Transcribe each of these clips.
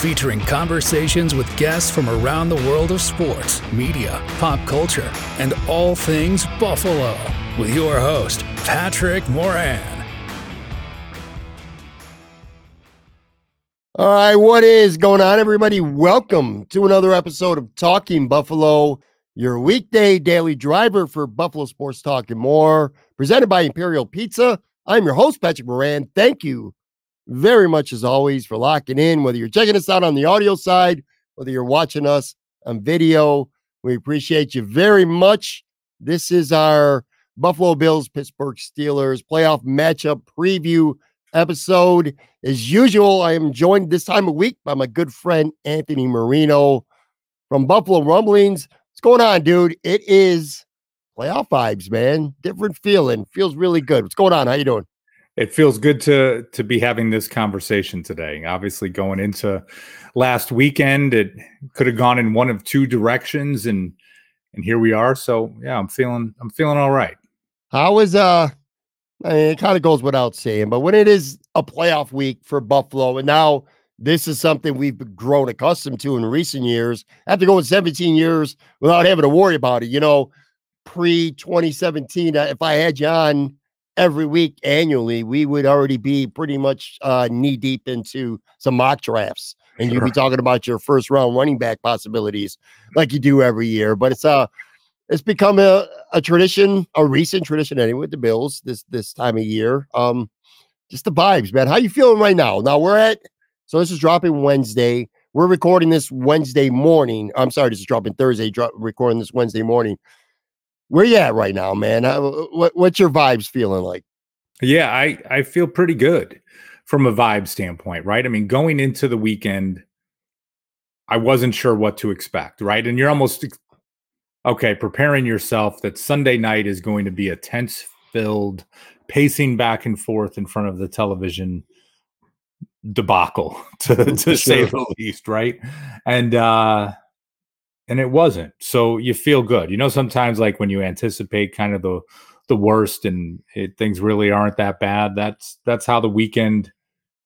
featuring conversations with guests from around the world of sports, media, pop culture, and all things Buffalo. With your host, Patrick Moran. All right, what is going on, everybody? Welcome to another episode of Talking Buffalo, your weekday daily driver for Buffalo Sports Talk and more, presented by Imperial Pizza. I'm your host, Patrick Moran. Thank you very much, as always, for locking in, whether you're checking us out on the audio side, whether you're watching us on video. We appreciate you very much. This is our Buffalo Bills Pittsburgh Steelers playoff matchup preview episode. As usual, I am joined this time of week by my good friend Anthony Marino from Buffalo Rumblings. What's going on, dude? It is playoff vibes, man. Different feeling. Feels really good. What's going on? How you doing? It feels good to to be having this conversation today. Obviously, going into last weekend, it could have gone in one of two directions, and and here we are. So yeah, I'm feeling I'm feeling all right. How is uh? I mean, it kind of goes without saying, but when it is a playoff week for Buffalo, and now this is something we've grown accustomed to in recent years, after going 17 years without having to worry about it, you know, pre 2017, uh, if I had you on every week annually, we would already be pretty much uh, knee deep into some mock drafts. And you'd be talking about your first round running back possibilities like you do every year. But it's uh it's become a, a tradition, a recent tradition anyway, with the Bills this this time of year. Um, just the vibes, man. How you feeling right now? Now we're at so this is dropping Wednesday. We're recording this Wednesday morning. I'm sorry, this is dropping Thursday. Drop, recording this Wednesday morning. Where you at right now, man? what, what's your vibes feeling like? Yeah, I I feel pretty good from a vibe standpoint, right? I mean, going into the weekend, I wasn't sure what to expect, right? And you're almost okay, preparing yourself that Sunday night is going to be a tense filled, pacing back and forth in front of the television debacle to, to sure. say the least, right? And uh and it wasn't. So you feel good. You know, sometimes like when you anticipate kind of the the worst and it, things really aren't that bad. That's that's how the weekend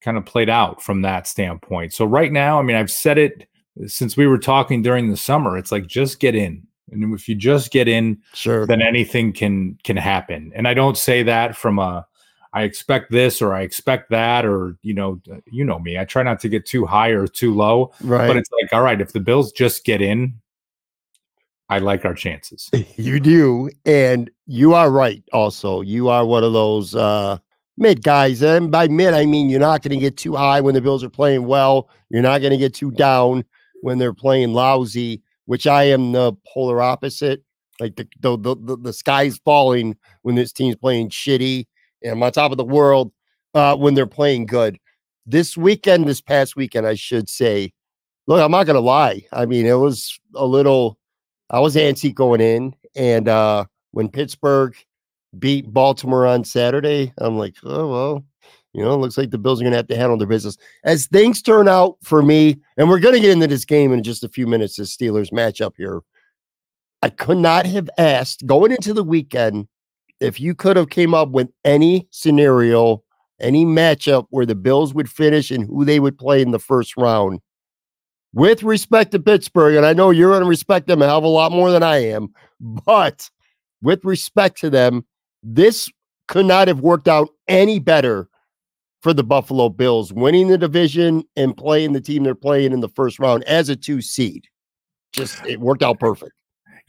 kind of played out from that standpoint. So right now, I mean, I've said it since we were talking during the summer. It's like just get in. And if you just get in, sure, then anything can can happen. And I don't say that from a I expect this or I expect that or you know you know me. I try not to get too high or too low. Right. But it's like all right, if the Bills just get in, I like our chances. You do. And you are right also. You are one of those uh mid guys. And by mid, I mean you're not going to get too high when the Bills are playing well. You're not going to get too down when they're playing lousy, which I am the polar opposite. Like the the the, the, sky's falling when this team's playing shitty, and I'm on top of the world uh, when they're playing good. This weekend, this past weekend, I should say. Look, I'm not gonna lie. I mean, it was a little I was antsy going in, and uh, when Pittsburgh beat Baltimore on Saturday, I'm like, oh well, you know, looks like the Bills are going to have to handle their business. As things turn out for me, and we're going to get into this game in just a few minutes, the Steelers matchup here. I could not have asked going into the weekend if you could have came up with any scenario any matchup where the Bills would finish and who they would play in the first round. With respect to Pittsburgh, and I know you're going to respect them a hell of a lot more than I am, but with respect to them, this could not have worked out any better for the Buffalo Bills, winning the division and playing the team they're playing in the first round as a two seed. Just it worked out perfect.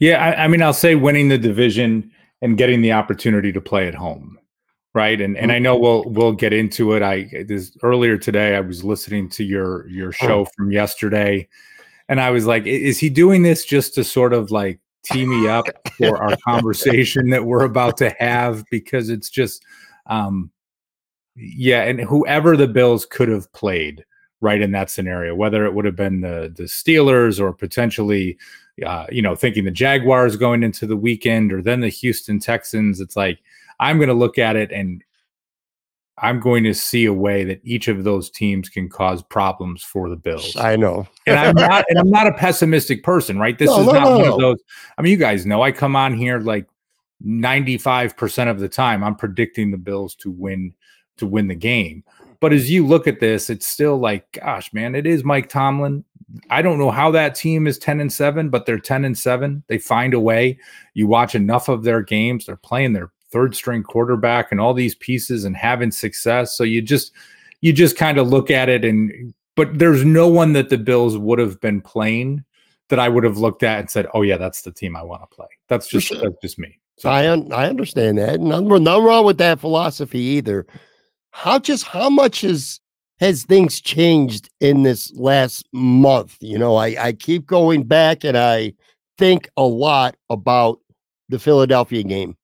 Yeah, I, I mean, I'll say winning the division and getting the opportunity to play at home right? And and i know we'll we'll get into it. I this earlier today i was listening to your your show from yesterday and i was like is he doing this just to sort of like tee me up for our conversation that we're about to have? Because it's just um yeah and whoever the bills could have played right in that scenario whether it would have been the the steelers or potentially uh, you know thinking the jaguars going into the weekend or then the houston texans it's like I'm going to look at it and I'm going to see a way that each of those teams can cause problems for the Bills. I know. and I'm not and I'm not a pessimistic person, right? This no, is no, not no, one of those. I mean, you guys know I come on here like 95% of the time I'm predicting the Bills to win to win the game. But as you look at this, it's still like, gosh, man, it is Mike Tomlin. I don't know how that team is 10 and 7, but they're 10 and 7. They find a way. You watch enough of their games, they're playing their third string quarterback and all these pieces and having success. So you just you just kind of look at it and but there's no one that the Bills would have been playing that I would have looked at and said, "Oh yeah, that's the team I want to play." That's just sure. that's just me. So I un- I understand that. And nothing, nothing wrong with that philosophy either. How just how much is has things changed in this last month? You know, I I keep going back and I think a lot about the Philadelphia game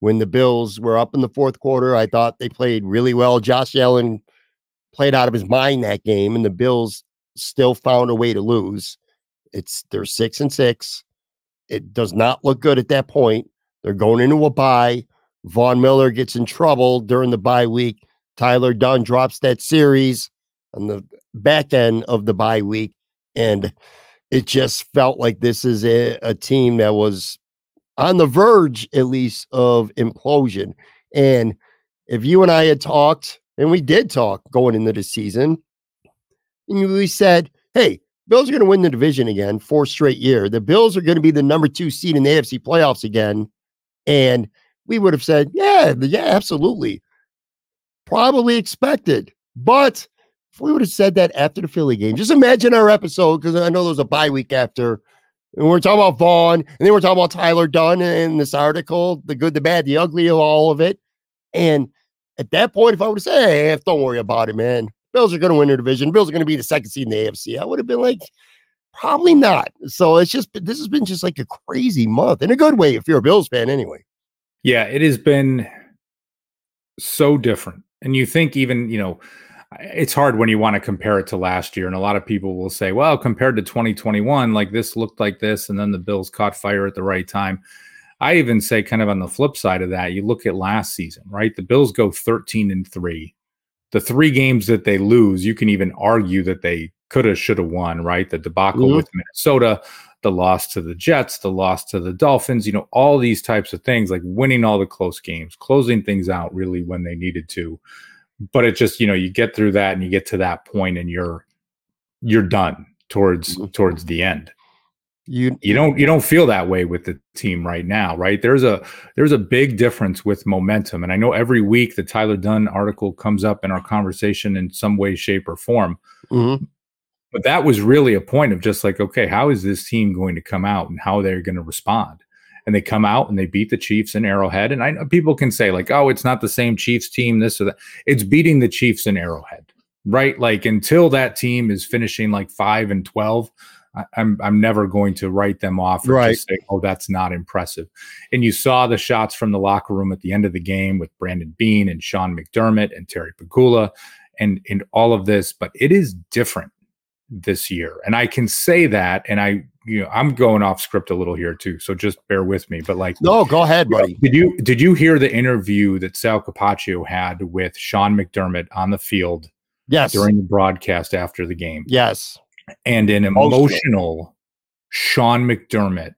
when the Bills were up in the fourth quarter. I thought they played really well. Josh Allen played out of his mind that game, and the Bills still found a way to lose. It's they're six and six. It does not look good at that point. They're going into a bye. Von Miller gets in trouble during the bye week. Tyler Dunne drops that series on the back end of the bye week. And it just felt like this is a, a team that was on the verge, at least, of implosion. And if you and I had talked, and we did talk going into the season, and we said, hey, Bills are going to win the division again, four straight year. The Bills are going to be the number two seed in the AFC playoffs again. And we would have said, yeah, yeah, absolutely. Probably expected. But if we would have said that after the Philly game, just imagine our episode, because I know there was a bye week after and we're talking about Von, and then we're talking about Tyler Dunne in this article, the good, the bad, the ugly of all of it. And at that point, if I would have said, hey, don't worry about it, man. Bills are going to win their division. Bills are going to be the second seed in the AFC. I would have been like, probably not. So it's just, this has been just like a crazy month in a good way if you're a Bills fan anyway. Yeah, it has been so different. And you think even, you know, it's hard when you want to compare it to last year. And a lot of people will say, well, compared to 2021, like this looked like this, and then the Bills caught fire at the right time. I even say, kind of on the flip side of that, you look at last season, right? The Bills go 13 and three. The three games that they lose, you can even argue that they could have, should have won, right? The debacle mm-hmm. with Minnesota, the loss to the Jets, the loss to the Dolphins, you know, all these types of things, like winning all the close games, closing things out really when they needed to but it just you know you get through that and you get to that point and you're you're done towards mm-hmm. towards the end you you don't you don't feel that way with the team right now right there's a there's a big difference with momentum and i know every week the tyler dunne article comes up in our conversation in some way shape or form mm-hmm. but that was really a point of just like okay how is this team going to come out and how they're going to respond and they come out and they beat the Chiefs in Arrowhead. And I know people can say, like, oh, it's not the same Chiefs team, this or that. It's beating the Chiefs in Arrowhead, right? Like until that team is finishing like five and 12, I, I'm I'm never going to write them off or right. just say, oh, that's not impressive. And you saw the shots from the locker room at the end of the game with Brandon Beane and Sean McDermott and Terry Pegula and and all of this, but it is different this year. And I can say that, and I, you know, I'm going off script a little here too, so just bear with me. But like, no, go ahead, buddy. Did you did you hear the interview that Sal Capaccio had with Sean McDermott on the field? Yes, during the broadcast after the game. Yes, and an emotional Sean McDermott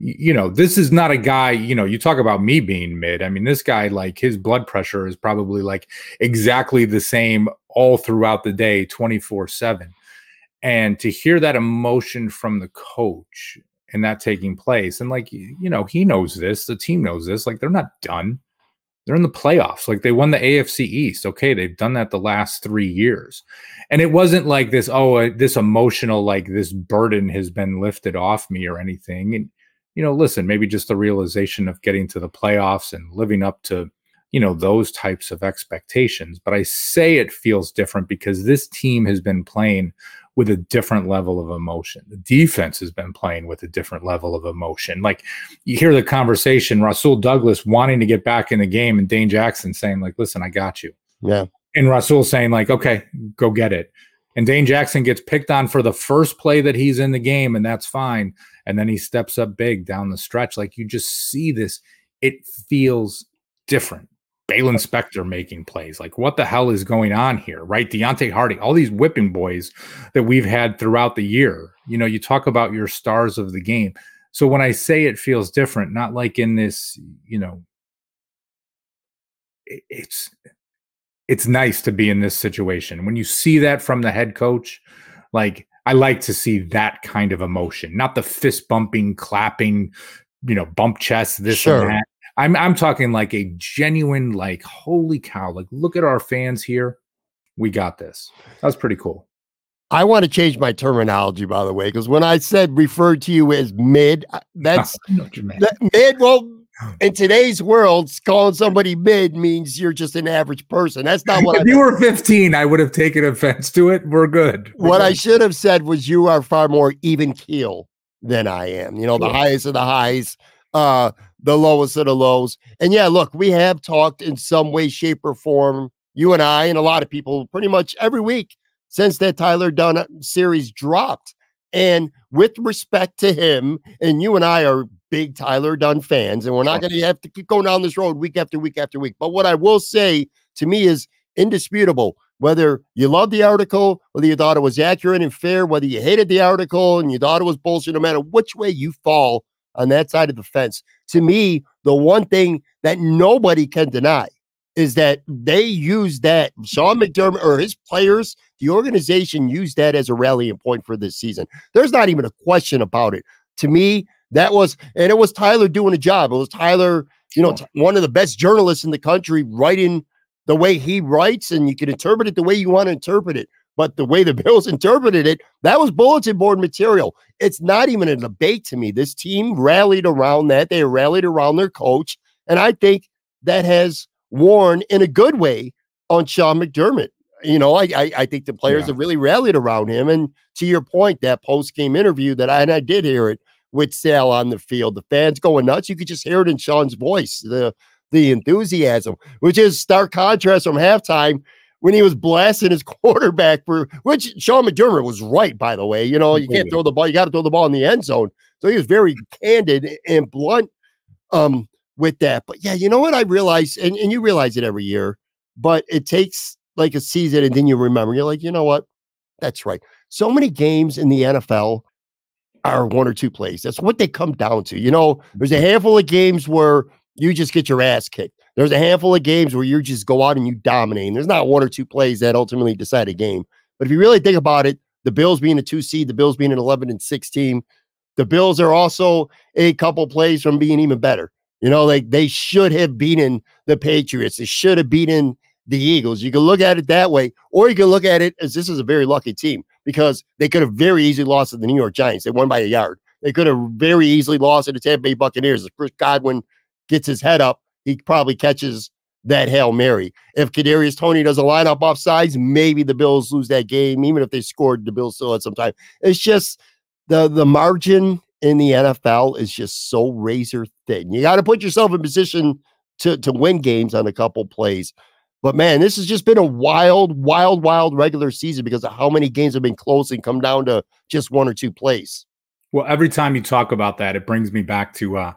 you know, this is not a guy, you know, you talk about me being mid. I mean, this guy, like, his blood pressure is probably like exactly the same all throughout the day, 24 7. And to hear that emotion from the coach and that taking place, and like, you know, he knows this, the team knows this, like, they're not done. They're in the playoffs. Like, they won the AFC East. Okay. They've done that the last three years. And it wasn't like this, oh, uh, this emotional, like, this burden has been lifted off me or anything. And, you know, listen, maybe just the realization of getting to the playoffs and living up to, you know, those types of expectations. But I say it feels different because this team has been playing with a different level of emotion. The defense has been playing with a different level of emotion. Like you hear the conversation, Rasul Douglas wanting to get back in the game and Dane Jackson saying, like, listen, I got you. Yeah. And Rasul saying, like, okay, go get it. And Dane Jackson gets picked on for the first play that he's in the game, and that's fine. And then he steps up big down the stretch. Like you just see this, it feels different. Baylon Spector making plays. Like, what the hell is going on here, right? Deonte Harty, all these whipping boys that we've had throughout the year. You know, you talk about your stars of the game. So when I say it feels different, not like in this, you know, it's it's nice to be in this situation. When you see that from the head coach, like I like to see that kind of emotion, not the fist bumping, clapping, you know, bump chest, this sure. and that. I'm I'm talking like a genuine, like, holy cow, like look at our fans here. We got this. That's pretty cool. I want to change my terminology, by the way, because when I said referred to you as mid, that's that, mid. Well, in today's world, calling somebody mid means you're just an average person. That's not what. if I you were 15, I would have taken offense to it. We're good. We're what good. I should have said was you are far more even keel than I am. You know, the highest of the highs, uh, the lowest of the lows. And yeah, look, we have talked in some way, shape, or form. You and I, and a lot of people, pretty much every week since that Tyler Dunne uh, series dropped. And with respect to him, and you and I are big Tyler Dunne fans, and we're not going to have to keep going down this road week after week after week. But what I will say to me is indisputable. Whether you loved the article, whether you thought it was accurate and fair, whether you hated the article and you thought it was bullshit, no matter which way you fall on that side of the fence, to me, the one thing that nobody can deny is that they use that Sean McDermott or his players, the organization used that as a rallying point for this season. There's not even a question about it. To me, that was, and it was Tyler doing a job. It was Tyler, you know, one of the best journalists in the country, writing the way he writes, and you can interpret it the way you want to interpret it. But the way the Bills interpreted it, that was bulletin board material. It's not even a debate to me. This team rallied around that. They rallied around their coach. And I think that has worn in a good way on Sean McDermott. You know, I I, I think the players yeah. have really rallied around him. And to your point, that post game interview that I and I did hear it with Sal on the field. The fans going nuts. You could just hear it in Sean's voice, the the enthusiasm, which is stark contrast from halftime when he was blasting his quarterback for which Sean McDermott was right, by the way. You know, you can't throw the ball, you got to throw the ball in the end zone. So he was very candid and blunt um with that. But yeah, you know what I realize, and, and you realize it every year, but it takes like a season and then you remember, you're like, you know what? That's right. So many games in the NFL are one or two plays. That's what they come down to. You know, there's a handful of games where you just get your ass kicked. There's a handful of games where you just go out and you dominate. And there's not one or two plays that ultimately decide a game. But if you really think about it, the Bills being a two seed, the Bills being an 11 and 6 team, the Bills are also a couple plays from being even better. You know, like they should have beaten the Patriots. They should have beaten the Eagles. You can look at it that way, or you can look at it as this is a very lucky team because they could have very easily lost to the New York Giants. They won by a yard. They could have very easily lost to the Tampa Bay Buccaneers. If Chris Godwin gets his head up, he probably catches that Hail Mary. If Kadarius Toney doesn't line up off sides, maybe the Bills lose that game. Even if they scored, the Bills still had some time. It's just the the margin in the NFL is just so razor thin. You got to put yourself in position to to win games on a couple plays. But man, this has just been a wild, wild, wild regular season because of how many games have been close and come down to just one or two plays. Well, every time you talk about that, it brings me back to uh,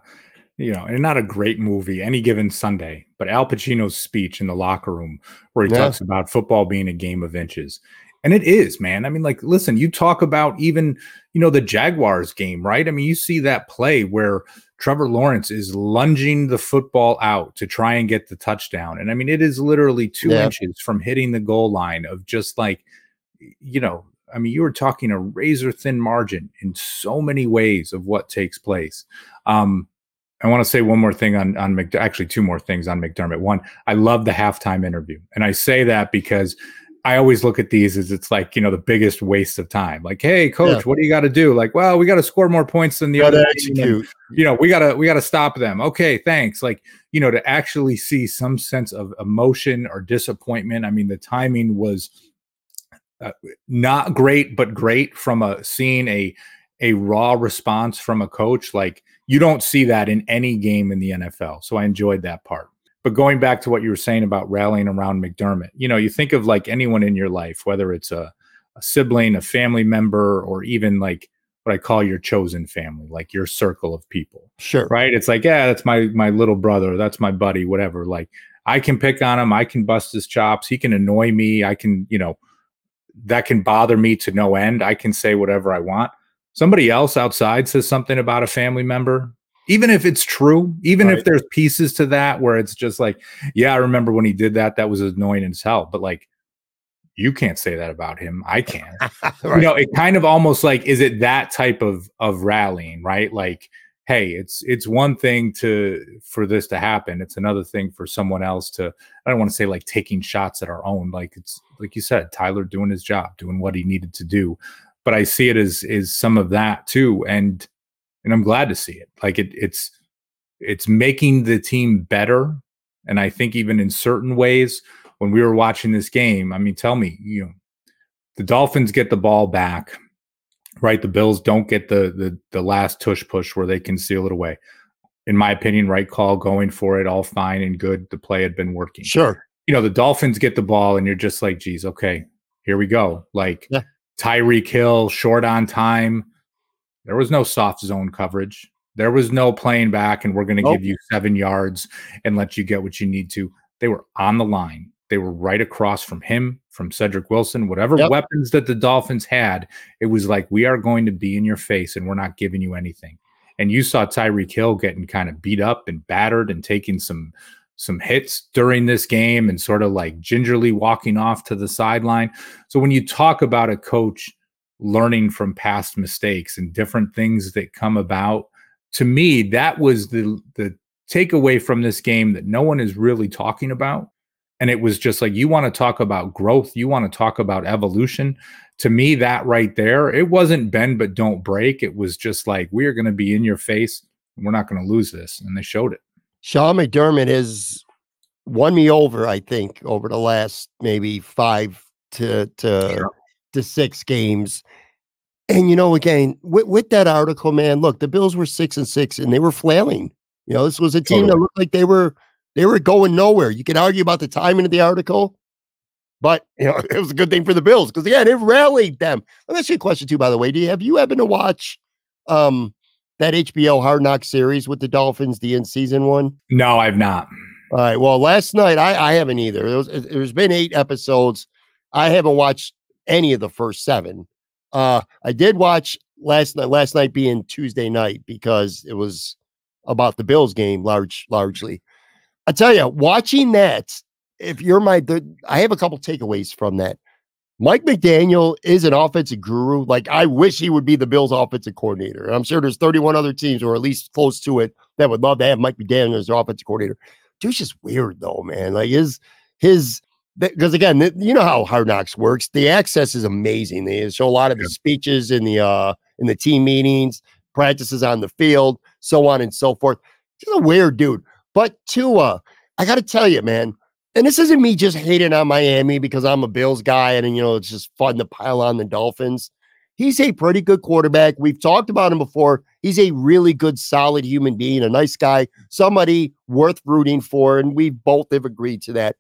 you know, and not a great movie, any given Sunday, but Al Pacino's speech in the locker room where he yeah. talks about football being a game of inches. And it is, man. I mean, like, listen, you talk about even, you know, the Jaguars game, right? I mean, you see that play where Trevor Lawrence is lunging the football out to try and get the touchdown. And I mean, it is literally two yeah. inches from hitting the goal line of just like, you know, I mean, you were talking a razor thin margin in so many ways of what takes place. Um, I want to say one more thing on on McDermott. Actually, two more things on McDermott. One, I love the halftime interview, and I say that because I always look at these as it's like you know the biggest waste of time. Like, hey, coach, yeah. what do you got to do? Like, well, we got to score more points than the other. Team. You know, we gotta we gotta stop them. Okay, thanks. Like, you know, to actually see some sense of emotion or disappointment. I mean, the timing was uh, not great, but great from a seeing a a raw response from a coach. Like you don't see that in any game in the NFL. So I enjoyed that part. But going back to what you were saying about rallying around McDermott, you know, you think of like anyone in your life, whether it's a, a sibling, a family member, or even like what I call your chosen family, like your circle of people. Sure. Right. It's like, yeah, that's my my little brother, that's my buddy, whatever. Like I can pick on him, I can bust his chops, he can annoy me, I can, you know, that can bother me to no end. I can say whatever I want. Somebody else outside says something about a family member, even if it's true, even right. if there's pieces to that where it's just like, yeah, I remember when he did that, that was annoying as hell. But like, you can't say that about him. I can. right. You know, it kind of almost like, is it that type of of rallying, right? Like, hey, it's it's one thing to for this to happen. It's another thing for someone else to. I don't want to say like taking shots at our own. Like it's like you said, Tyler doing his job, doing what he needed to do. But I see it as is some of that too, and and I'm glad to see it. Like it, it's it's making the team better. And I think even in certain ways, when we were watching this game, I mean, tell me, you know, the Dolphins get the ball back right? The Bills don't get the the the last tush push where they can seal it away. In my opinion, right call, going for it, all fine and good. The play had been working. Sure. You know, the Dolphins get the ball, and you're just like, geez, okay, here we go. Like yeah. Tyreek Hill, short on time. There was no soft zone coverage. There was no playing back, and we're going to nope. give you seven yards and let you get what you need to. They were on the line. They were right across from him, from Cedric Wilson, whatever yep. weapons that the Dolphins had. It was like, we are going to be in your face and we're not giving you anything. And you saw Tyreek Hill getting kind of beat up and battered and taking some some hits during this game and sort of like gingerly walking off to the sideline. So when you talk about a coach learning from past mistakes and different things that come about, to me, that was the the takeaway from this game that no one is really talking about. And it was just like you want to talk about growth you want to talk about evolution. To me that right there it wasn't bend but don't break. It was just like we are going to be in your face. We're not going to lose this. And they showed it sean mcdermott has won me over i think over the last maybe five to to sure. to six games and you know again with, with that article man look the bills were six and six and they were flailing you know this was a team totally. that looked like they were they were going nowhere. You can argue about the timing of the article, but you know it was a good thing for the Bills because again, it rallied them. Let me ask you a question too. By the way, do you have you happened to watch um that HBO Hard Knock series with the Dolphins, the in season one? No, I've not. All right. Well, last night I, I haven't either. There was, there's been eight episodes. I haven't watched any of the first seven. Uh, I did watch last night. Last night being Tuesday night because it was about the Bills game, large largely. I tell you, watching that, if you're my, the, I have a couple takeaways from that. Mike McDaniel is an offensive guru. Like I wish he would be the Bills' offensive coordinator. I'm sure there's 31 other teams, or at least close to it, that would love to have Mike McDaniel as their offensive coordinator. Dude's just weird though, man. Like his his because again, you know how Hard Knocks works. The access is amazing. They show a lot of the speeches in the uh in the team meetings, practices on the field, so on and so forth. He's a weird dude. But Tua, I got to tell you, man, and this isn't me just hating on Miami because I'm a Bills guy and, you know, it's just fun to pile on the Dolphins. He's a pretty good quarterback. We've talked about him before. He's a really good, solid human being, a nice guy, somebody worth rooting for. And we both have agreed to that.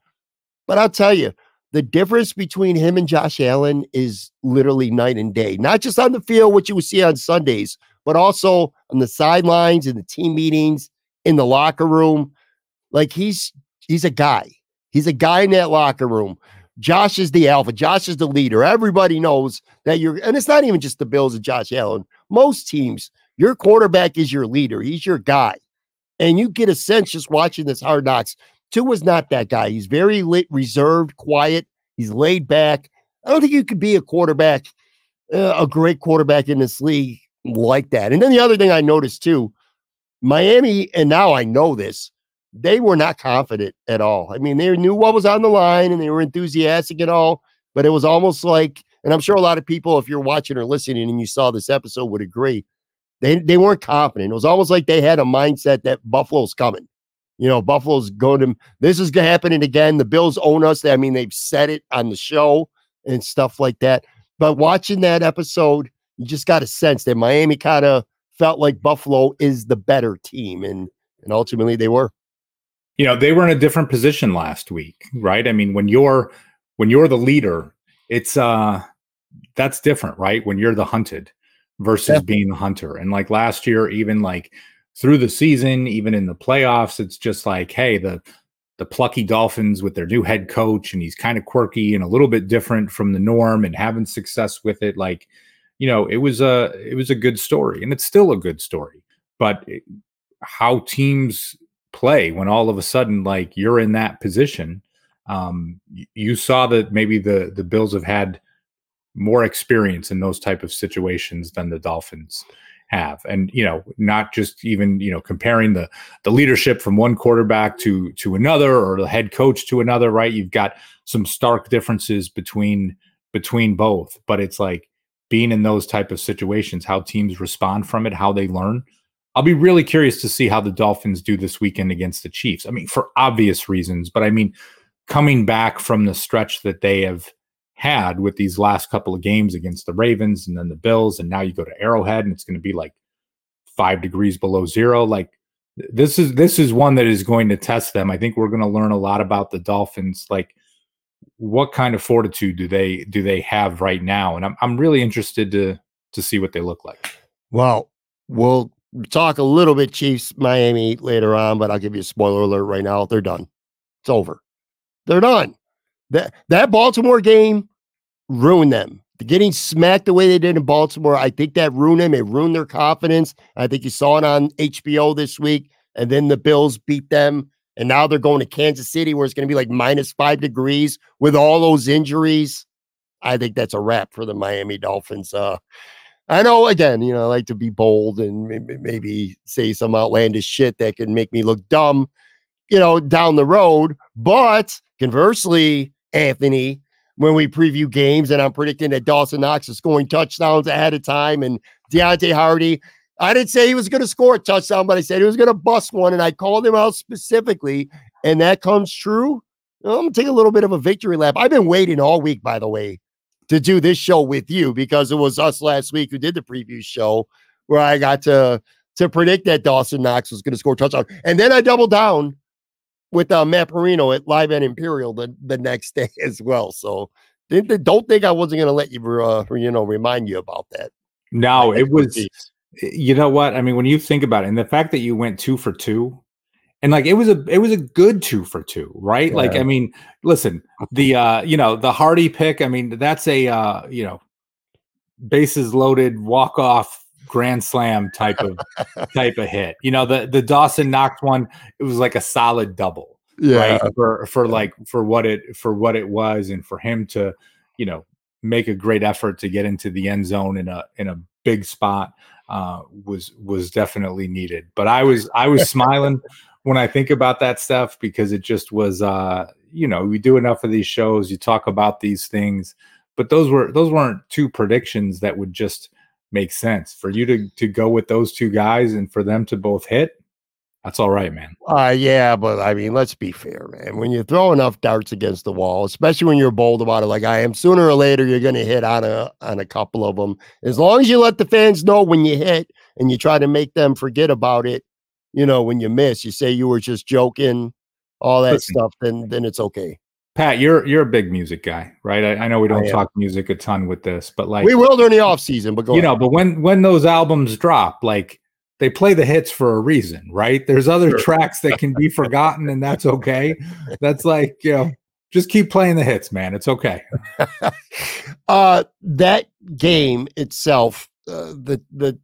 But I'll tell you, the difference between him and Josh Allen is literally night and day, not just on the field, which you would see on Sundays, but also on the sidelines in the team meetings in the locker room. Like he's he's a guy. He's a guy in that locker room. Josh is the alpha. Josh is the leader. Everybody knows that you're, and it's not even just the Bills and Josh Allen. Most teams, your quarterback is your leader. He's your guy. And you get a sense just watching this hard knocks. Tua was not that guy. He's very lit, reserved, quiet. He's laid back. I don't think you could be a quarterback, uh, a great quarterback in this league like that. And then the other thing I noticed too, Miami, and now I know this, they were not confident at all. I mean, they knew what was on the line and they were enthusiastic and all, but it was almost like, and I'm sure a lot of people, if you're watching or listening and you saw this episode, would agree. They they weren't confident. It was almost like they had a mindset that Buffalo's coming. You know, Buffalo's going to this is happening again. The Bills own us. I mean, they've said it on the show and stuff like that. But watching that episode, you just got a sense that Miami kind of felt like Buffalo is the better team, and and ultimately they were. You know, they were in a different position last week, right? I mean, when you're when you're the leader, it's uh that's different, right? When you're the hunted versus being the hunter. And like last year, even like through the season, even in the playoffs, it's just like, hey, the the plucky Dolphins with their new head coach, and he's kind of quirky and a little bit different from the norm and having success with it. Like, you know, it was a it was a good story, and it's still a good story. But it, how teams play when all of a sudden, like you're in that position, um, you saw that maybe the the Bills have had more experience in those type of situations than the Dolphins have. And you know not just even you know comparing the the leadership from one quarterback to to another or the head coach to another right? You've got some stark differences between between both. But it's like being in those type of situations how teams respond from it how they learn i'll be really curious to see how the dolphins do this weekend against the chiefs i mean for obvious reasons but i mean coming back from the stretch that they have had with these last couple of games against the Ravens and then the Bills, and now you go to Arrowhead and it's going to be like five degrees below zero. Like this is this is one that is going to test them. I think we're going to learn a lot about the Dolphins. Like what kind of fortitude do they do they have right now? And I'm I'm really interested to to see what they look like. Well, we'll talk a little bit Chiefs Miami later on, but I'll give you a spoiler alert right now. They're done. It's over. They're done. That that Baltimore game ruined them. Getting smacked the way they did in Baltimore, I think that ruined them. It ruined their confidence. I think you saw it on HBO this week. And then the Bills beat them. And now they're going to Kansas City where it's going to be like minus five degrees with all those injuries. I think that's a wrap for the Miami Dolphins. Uh, I know, again, you know, I like to be bold and maybe say some outlandish shit that can make me look dumb, you know, down the road. But conversely, Anthony, when we preview games, and I'm predicting that Dawson Knox is scoring touchdowns ahead of time, and Deonte Harty, I didn't say he was going to score a touchdown, but I said he was going to bust one, and I called him out specifically, and that comes true. I'm going to take a little bit of a victory lap. I've been waiting all week, by the way, to do this show with you because it was us last week who did the preview show where I got to to predict that Dawson Knox was going to score a touchdown, and then I doubled down with uh, Matt Perino at Live at Imperial the, the next day as well. So don't think I wasn't going to let you, uh, you know, remind you about that. No, it was. You know what? I mean, when you think about it, and the fact that you went two for two, and like it was a it was a good two for two, right? Yeah. Like, I mean, listen, the uh, you know, the Harty pick. I mean, that's a uh, you know, bases loaded walk off grand slam type of type of hit. You know, the the Dawson Knox one, it was like a solid double. Yeah. Right? For for like for what it for what it was and for him to, you know, make a great effort to get into the end zone in a in a big spot uh was was definitely needed. But I was I was smiling when I think about that stuff because it just was uh you know, we do enough of these shows, you talk about these things, but those were those weren't two predictions that would just make sense for you to to go with those two guys and for them to both hit. That's all right, man. Uh yeah, but I mean, let's be fair, man. When you throw enough darts against the wall, especially when you're bold about it, like I am, sooner or later you're going to hit on a on a couple of them. As long as you let the fans know when you hit and you try to make them forget about it, you know, when you miss, you say you were just joking, all that Listen, stuff, then then it's okay. Pat, you're you're a big music guy, right? I, I know we don't talk music a ton with this, but like we will during the off season. But you ahead. know, but when when those albums drop, like they play the hits for a reason, right? There's other sure. tracks that can be forgotten, and that's okay. That's like you know, just keep playing the hits, man. It's okay. uh, that game itself, uh, the the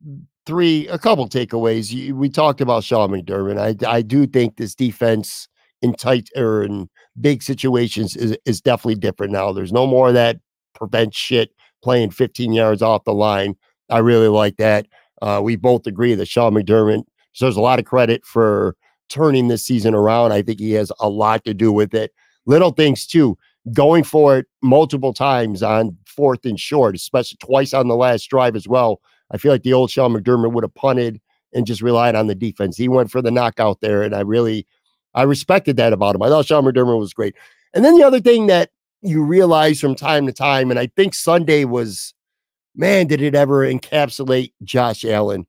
three, a couple takeaways. You, we talked about Sean McDermott. I I do think this defense in tight or in big situations is is definitely different now. There's no more of that prevent shit playing 15 yards off the line. I really like that. Uh, we both agree that Sean McDermott deserves a lot of credit for turning this season around. I think he has a lot to do with it. Little things too, going for it multiple times on fourth and short, especially twice on the last drive as well. I feel like the old Sean McDermott would have punted and just relied on the defense. He went for the knockout there, and I really, I respected that about him. I thought Sean McDermott was great. And then the other thing that you realize from time to time, and I think Sunday was, man, did it ever encapsulate Josh Allen?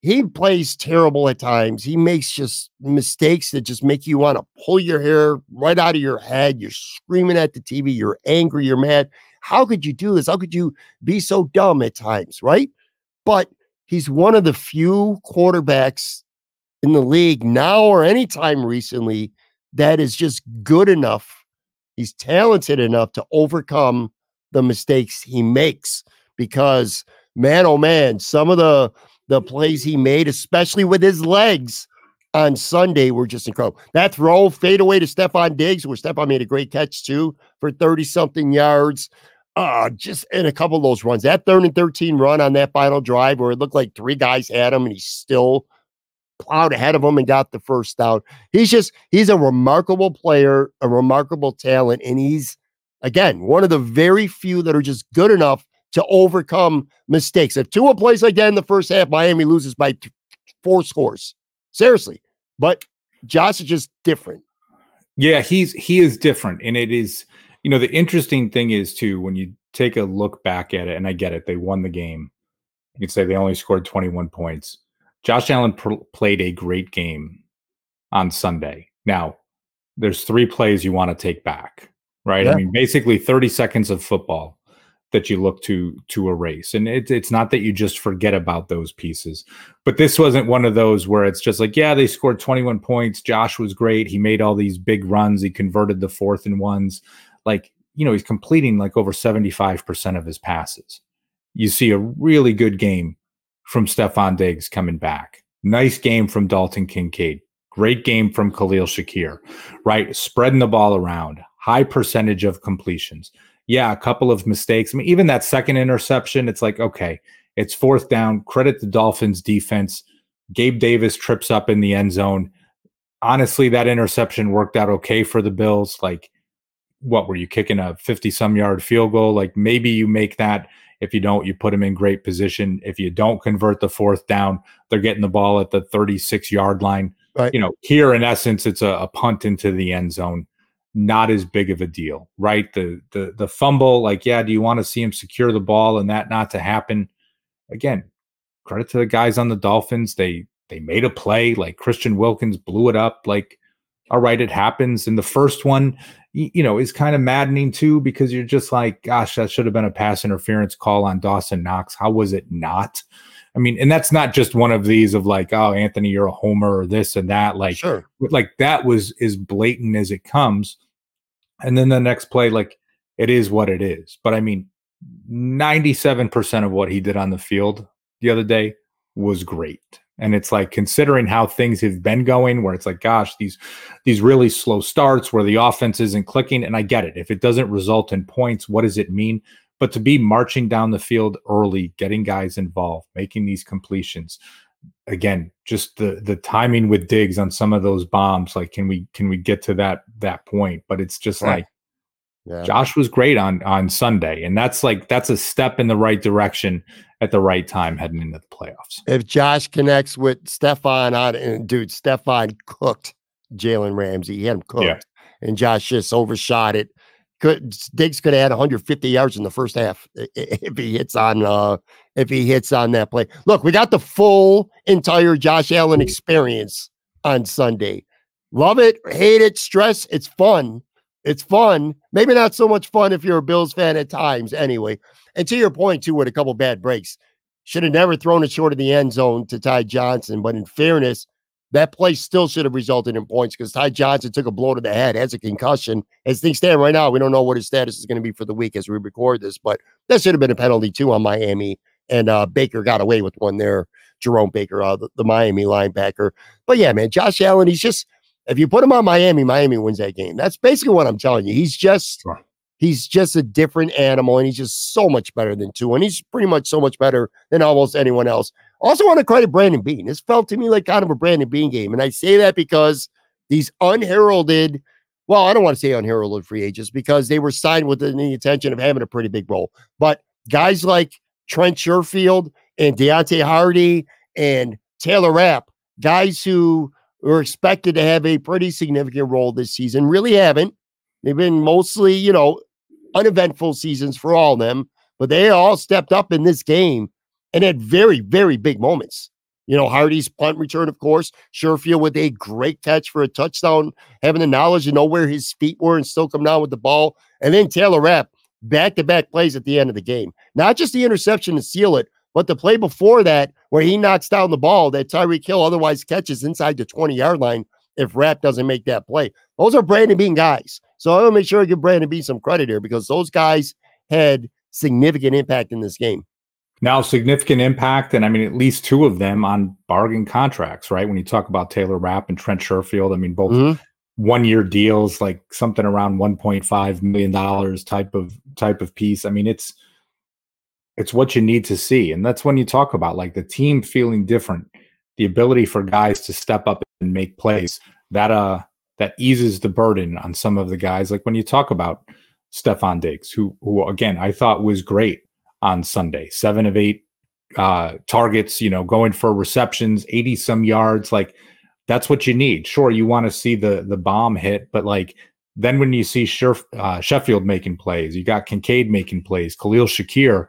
he plays terrible at times. He makes just mistakes that just make you want to pull your hair right out of your head. You're screaming at the TV. You're angry. You're mad. How could you do this? How could you be so dumb at times? Right. But he's one of the few quarterbacks in the league now or anytime recently that is just good enough. He's talented enough to overcome the mistakes he makes because man, oh man, some of the the plays he made, especially with his legs on Sunday, were just incredible. That throw fade away to Stefon Diggs, where Stefon made a great catch too for 30 something yards. Uh, just in a couple of those runs. That third and 13 run on that final drive where it looked like three guys had him and he still plowed ahead of him and got the first down. He's just, he's a remarkable player, a remarkable talent. And he's, again, one of the very few that are just good enough to overcome mistakes. If Tua plays like that in the first half, Miami loses by t- four scores. Seriously. But Josh is just different. Yeah, he's he is different. And it is, you know, the interesting thing is too, when you take a look back at it, and I get it, they won the game. You could say they only scored 21 points. Josh Allen pr- played a great game on Sunday. Now, there's three plays you want to take back, right? Yeah. I mean, basically 30 seconds of football that you look to to erase and it, it's not that you just forget about those pieces but this wasn't one of those where it's just like yeah they scored 21 points josh was great he made all these big runs he converted the fourth and ones like you know he's completing like over 75% of his passes you see a really good game from stefon diggs coming back nice game from dalton kincaid great game from khalil shakir right spreading the ball around high percentage of completions yeah, a couple of mistakes. I mean, even that second interception, it's like, okay, it's fourth down. Credit the Dolphins defense. Gabe Davis trips up in the end zone. Honestly, that interception worked out okay for the Bills. Like, what were you kicking a 50 some yard field goal? Like, maybe you make that. If you don't, you put them in great position. If you don't convert the fourth down, they're getting the ball at the 36 yard line. Right. You know, here in essence, it's a, a punt into the end zone not as big of a deal, right? The the the fumble, like, yeah, do you want to see him secure the ball and that not to happen? Again, credit to the guys on the Dolphins. They they made a play, like Christian Wilkins blew it up. Like, all right, it happens. And the first one, you know, is kind of maddening too, because you're just like, gosh, that should have been a pass interference call on Dawson Knox. How was it not? I mean, and that's not just one of these of like, oh, Anthony, you're a homer or this and that. Like, sure. like that was as blatant as it comes. And then the next play, like it is what it is. But I mean, 97% of what he did on the field the other day was great. And it's like considering how things have been going, where it's like, gosh, these these really slow starts where the offense isn't clicking. And I get it. If it doesn't result in points, what does it mean? But to be marching down the field early, getting guys involved, making these completions, again, just the the timing with Diggs on some of those bombs. Like, can we can we get to that that point? But it's just right. like yeah. Josh was great on on Sunday, and that's like that's a step in the right direction at the right time heading into the playoffs. If Josh connects with Stefon on and dude, Stefon cooked Jalen Ramsey. He had him cooked, yeah. and Josh just overshot it. Could Diggs could have had 150 yards in the first half if he hits on uh if he hits on that play. Look, we got the full entire Josh Allen experience on Sunday. Love it, hate it, stress. It's fun. It's fun. Maybe not so much fun if you're a Bills fan at times, anyway. And to your point, too, with a couple bad breaks, should have never thrown it short of the end zone to Ty Johnson. But in fairness, that play still should have resulted in points because Ty Johnson took a blow to the head, has a concussion. As things stand right now, we don't know what his status is going to be for the week as we record this, but that should have been a penalty too on Miami. And uh, Baker got away with one there. Jerome Baker, uh, the, the Miami linebacker. But yeah, man, Josh Allen, he's just if you put him on Miami, Miami wins that game. That's basically what I'm telling you. He's just sure. he's just a different animal, and he's just so much better than Tua, and he's pretty much so much better than almost anyone else. Also, want to credit Brandon Beane. This felt to me like kind of a Brandon Beane game, and I say that because these unheralded. Well, I don't want to say unheralded free agents because they were signed with the intention of having a pretty big role. But guys like Trent Sherfield and Deonte Harty and Taylor Rapp, guys who were expected to have a pretty significant role this season, really haven't. They've been mostly, you know, uneventful seasons for all of them, but they all stepped up in this game and had very, very big moments. You know, Harty's punt return, of course, Sherfield with a great catch for a touchdown, having the knowledge to know where his feet were and still come down with the ball. And then Taylor Rapp, back to back plays at the end of the game. Not just the interception to seal it, but the play before that, where he knocks down the ball that Tyreek Hill otherwise catches inside the 20 yard line if Rapp doesn't make that play. Those are Brandon Beane guys. So I want to make sure I give Brandon Beane some credit here because those guys had significant impact in this game. Now, significant impact, and I mean, at least two of them on bargain contracts, right? When you talk about Taylor Rapp and Trent Sherfield, I mean, both mm-hmm. one year deals, like something around $1.5 million type of type of piece. I mean, it's it's what you need to see. And that's when you talk about like the team feeling different, the ability for guys to step up and make plays. That uh that eases the burden on some of the guys. Like when you talk about Stefon Diggs, who who again I thought was great on Sunday. Seven of eight uh targets, you know, going for receptions, 80 some yards. Like that's what you need. Sure, you want to see the the bomb hit, but like then when you see Sherf, uh, Sherfield making plays, you got Kincaid making plays, Khalil Shakir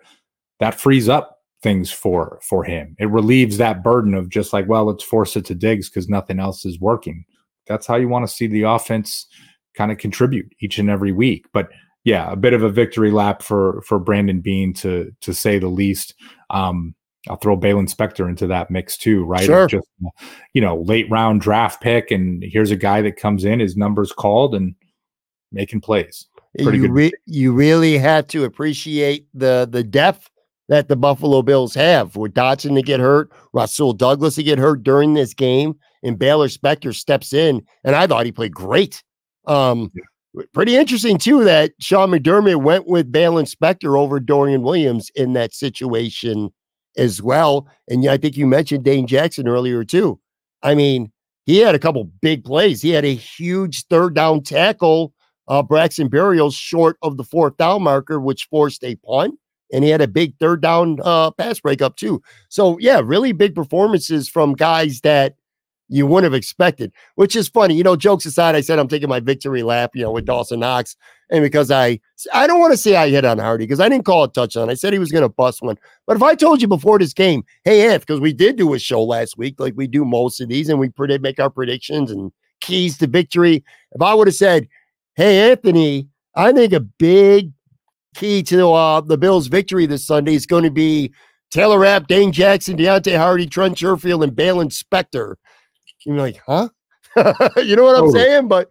that frees up things for for him. It relieves that burden of just like, well, let's force it to Diggs because nothing else is working. That's how you want to see the offense kind of contribute each and every week. But yeah, a bit of a victory lap for for Brandon Beane to to say the least. Um, I'll throw Baylon Spector into that mix too, right? Sure. Just you know, late round draft pick, and here's a guy that comes in, his numbers called, and making plays. Pretty you re- you really had to appreciate the the depth that the Buffalo Bills have. For Dodson to get hurt, Rasul Douglas to get hurt during this game, and Baylon Spector steps in, and I thought he played great. Um, yeah. Pretty interesting too that Sean McDermott went with Baylon Spector over Dorian Williams in that situation as well. And I think you mentioned Dane Jackson earlier too. I mean, he had a couple big plays. He had a huge third down tackle, uh, Braxton Berrios short of the fourth down marker, which forced a punt and he had a big third down uh, pass breakup too. So yeah, really big performances from guys that you wouldn't have expected. Which is funny, you know. Jokes aside, I said I'm taking my victory lap, you know, with Dawson Knox, and because I I don't want to say I hit on Harty because I didn't call a touchdown. I said he was going to bust one. But if I told you before this game, hey, if because we did do a show last week, like we do most of these, and we predict make our predictions and keys to victory. If I would have said, hey, Anthony, I think a big key to uh, the Bills' victory this Sunday is going to be Taylor Rapp, Dane Jackson, Deonte Harty, Trent Sherfield, and Baylon Spector. You're like, huh? you know what I'm saying? But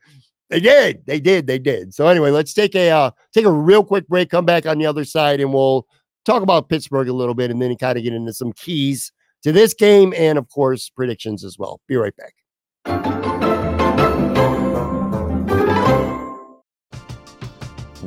they did, they did, they did. So anyway, let's take a uh, take a real quick break. Come back on the other side, and we'll talk about Pittsburgh a little bit, and then kind of get into some keys to this game, and of course predictions as well. Be right back.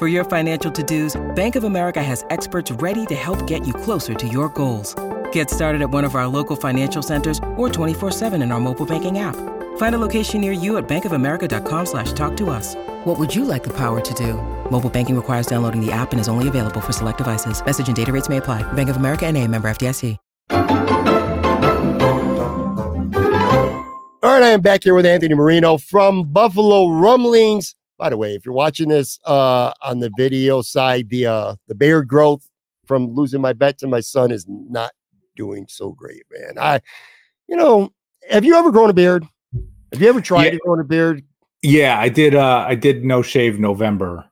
For your financial to-dos, Bank of America has experts ready to help get you closer to your goals. Get started at one of our local financial centers or 24-7 in our mobile banking app. Find a location near you at bankofamerica.com slash talk to us. What would you like the power to do? Mobile banking requires downloading the app and is only available for select devices. Message and data rates may apply. Bank of America and a member FDIC. All right, I am back here with Anthony Marino from Buffalo Rumblings. By the way, if you're watching this uh, on the video side, the uh, the beard growth from losing my bet to my son is not doing so great, man. I, you know, have you ever grown a beard? Have you ever tried Yeah. to grow a beard? Yeah, I did. Uh, I did no shave November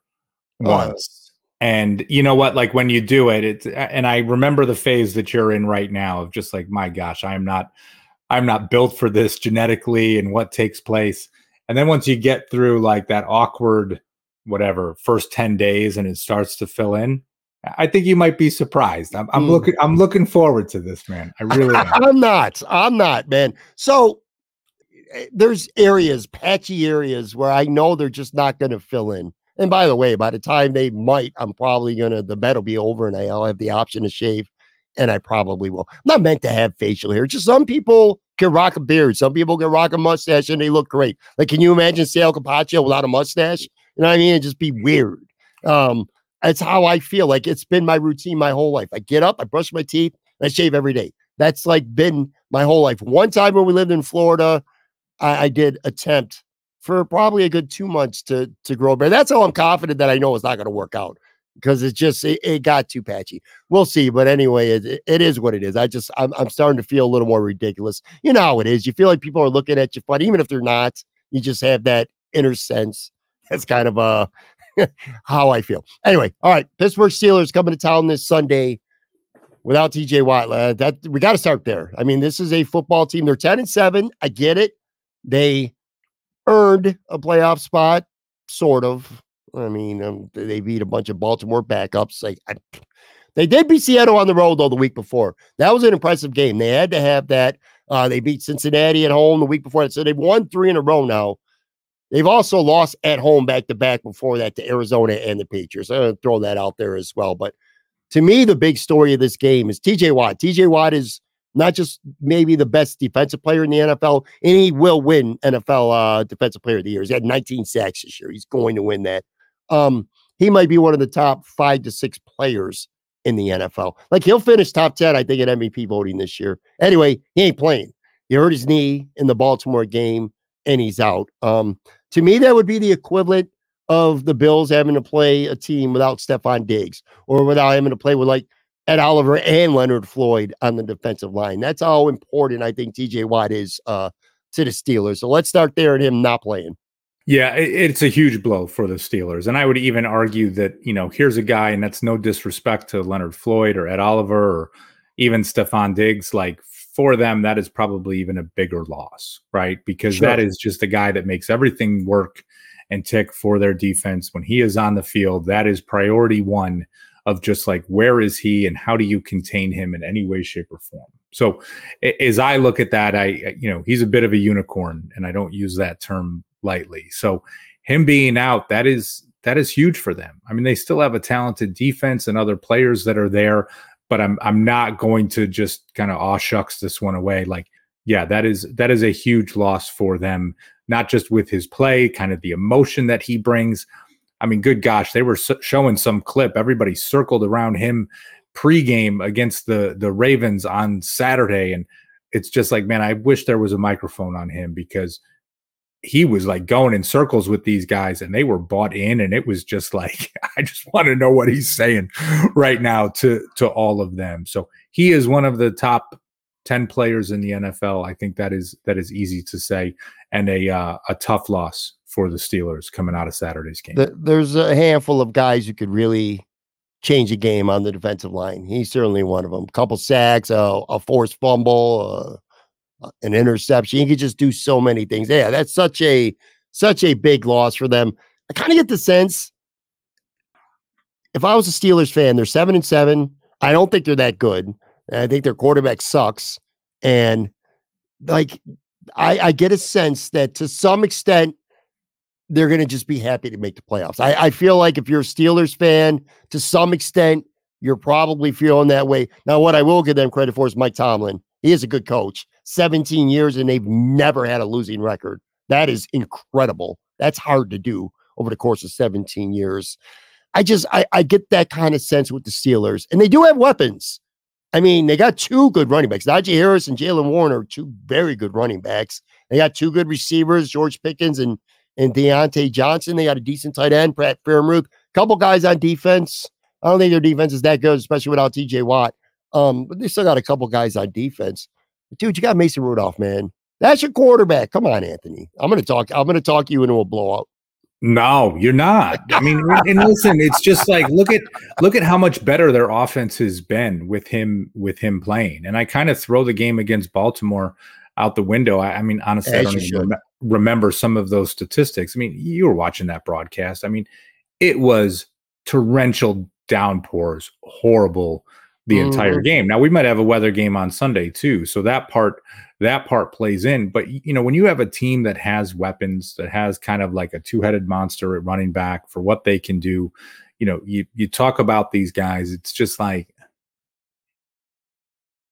Oh. once, and you know what? Like when you do it, it's and I remember the phase that you're in right now of just like, my gosh, I'm not, I'm not built for this genetically and what takes place. And then once you get through like that awkward, whatever, first ten days, and it starts to fill in, I think you might be surprised. I'm, I'm Mm. looking, I'm looking forward to this, man. I really am. I'm not. I'm not, man. So eh, there's areas, patchy areas where I know they're just not going to fill in. And by the way, by the time they might, I'm probably going to, the bet will be over and I'll have the option to shave. And I probably will. I'm not meant to have facial hair. Just some people can rock a beard. Some people can rock a mustache and they look great. Like, can you imagine Sal Capaccio without a mustache? You know what I mean? It'd just be weird. Um, that's how I feel. Like it's been my routine my whole life. I get up, I brush my teeth, I shave every day. That's like been my whole life. One time when we lived in Florida, I, I did attempt for probably a good two months to to grow a beard. That's how I'm confident that I know it's not going to work out because it's just it, it got too patchy. We'll see, but anyway, it, it is what it is. I just I'm I'm starting to feel a little more ridiculous. You know how it is. You feel like people are looking at you funny, even if they're not. You just have that inner sense. That's kind of uh how I feel. Anyway, all right. Pittsburgh Steelers coming to town this Sunday without TJ Watt. Uh, that we got to start there. I mean, this is a football team. They're 10 and 7. I get it. They earned a playoff spot, sort of. I mean, um, they beat a bunch of Baltimore backups. Like I, they did beat Seattle on the road though the week before. That was an impressive game. They had to have that. Uh, they beat Cincinnati at home the week before. So they've won three in a row now. They've also lost at home back to back before that to Arizona and the Patriots. I'm going to throw that out there as well. But to me, the big story of this game is TJ Watt. TJ Watt is not just maybe the best defensive player in the NFL, and he will win NFL uh, Defensive Player of the Year. He's had 19 sacks this year. He's going to win that. Um, he might be one of the top five to six players in the NFL. Like he'll finish top 10, I think, in MVP voting this year. Anyway, he ain't playing. He hurt his knee in the Baltimore game and he's out. Um, to me, that would be the equivalent of the Bills having to play a team without Stefon Diggs or without having to play with like Ed Oliver and Leonard Floyd on the defensive line. That's how important I think TJ Watt is uh, to the Steelers. So let's start there and him not playing. Yeah, it's a huge blow for the Steelers. And I would even argue that, you know, here's a guy, and that's no disrespect to Leonard Floyd or Ed Oliver or even Stefon Diggs. Like for them, that is probably even a bigger loss, right? Because Sure. that is just a guy that makes everything work and tick for their defense. When he is on the field, that is priority one of just like where is he and how do you contain him in any way, shape, or form. So as I look at that, I I- you know he's a bit of a unicorn, and I don't use that term lightly. So him being out, that is that is huge for them. I mean, they still have a talented defense and other players that are there, but I'm I'm not going to just kind of aw shucks this one away. Like, yeah, that is that is a huge loss for them, not just with his play, kind of the emotion that he brings. I mean, good gosh, they were s- showing some clip. Everybody circled around him pregame against the the Ravens on Saturday, and it's just like, man, I wish there was a microphone on him because he was like going in circles with these guys, and they were bought in, and it was just like, I just want to know what he's saying right now to to all of them. So he is one of the top. 10 players in the NFL. I think that is that is easy to say and a uh, a tough loss for the Steelers coming out of Saturday's game. The, there's a handful of guys who could really change the game on the defensive line. He's certainly one of them. Couple sacks, a, a forced fumble, uh, an interception. He could just do so many things. Yeah, that's such a such a big loss for them. I kind of get the sense if I was a Steelers fan, they're seven and seven. I don't think they're that good. I think their quarterback sucks. And like I, I get a sense that to some extent they're going to just be happy to make the playoffs. I, I feel like if you're a Steelers fan, to some extent, you're probably feeling that way. Now, what I will give them credit for is Mike Tomlin. He is a good coach. 17 years and they've never had a losing record. That is incredible. That's hard to do over the course of 17 years. I just I, I get that kind of sense with the Steelers, and they do have weapons. I mean, they got two good running backs. Najee Harris and Jaylen Warren are two very good running backs. They got two good receivers, George Pickens and and Diontae Johnson. They got a decent tight end, Pat Freiermuth. Couple guys on defense. I don't think their defense is that good, especially without TJ Watt. Um, but they still got a couple guys on defense. But dude, you got Mason Rudolph, man. That's your quarterback. Come on, Anthony. I'm gonna talk. I'm gonna talk you into a blowout. No, you're not. I mean, and listen, it's just like look at look at how much better their offense has been with him with him playing. And I kind of throw the game against Baltimore out the window. I, I mean, honestly, As I don't even rem- remember some of those statistics. I mean, you were watching that broadcast. I mean, it was torrential downpours, horrible the mm-hmm. entire game. Now we might have a weather game on Sunday too, so that part that part plays in. But you know, when you have a team that has weapons, that has kind of like a two-headed monster at running back for what they can do, you know, you you talk about these guys, it's just like,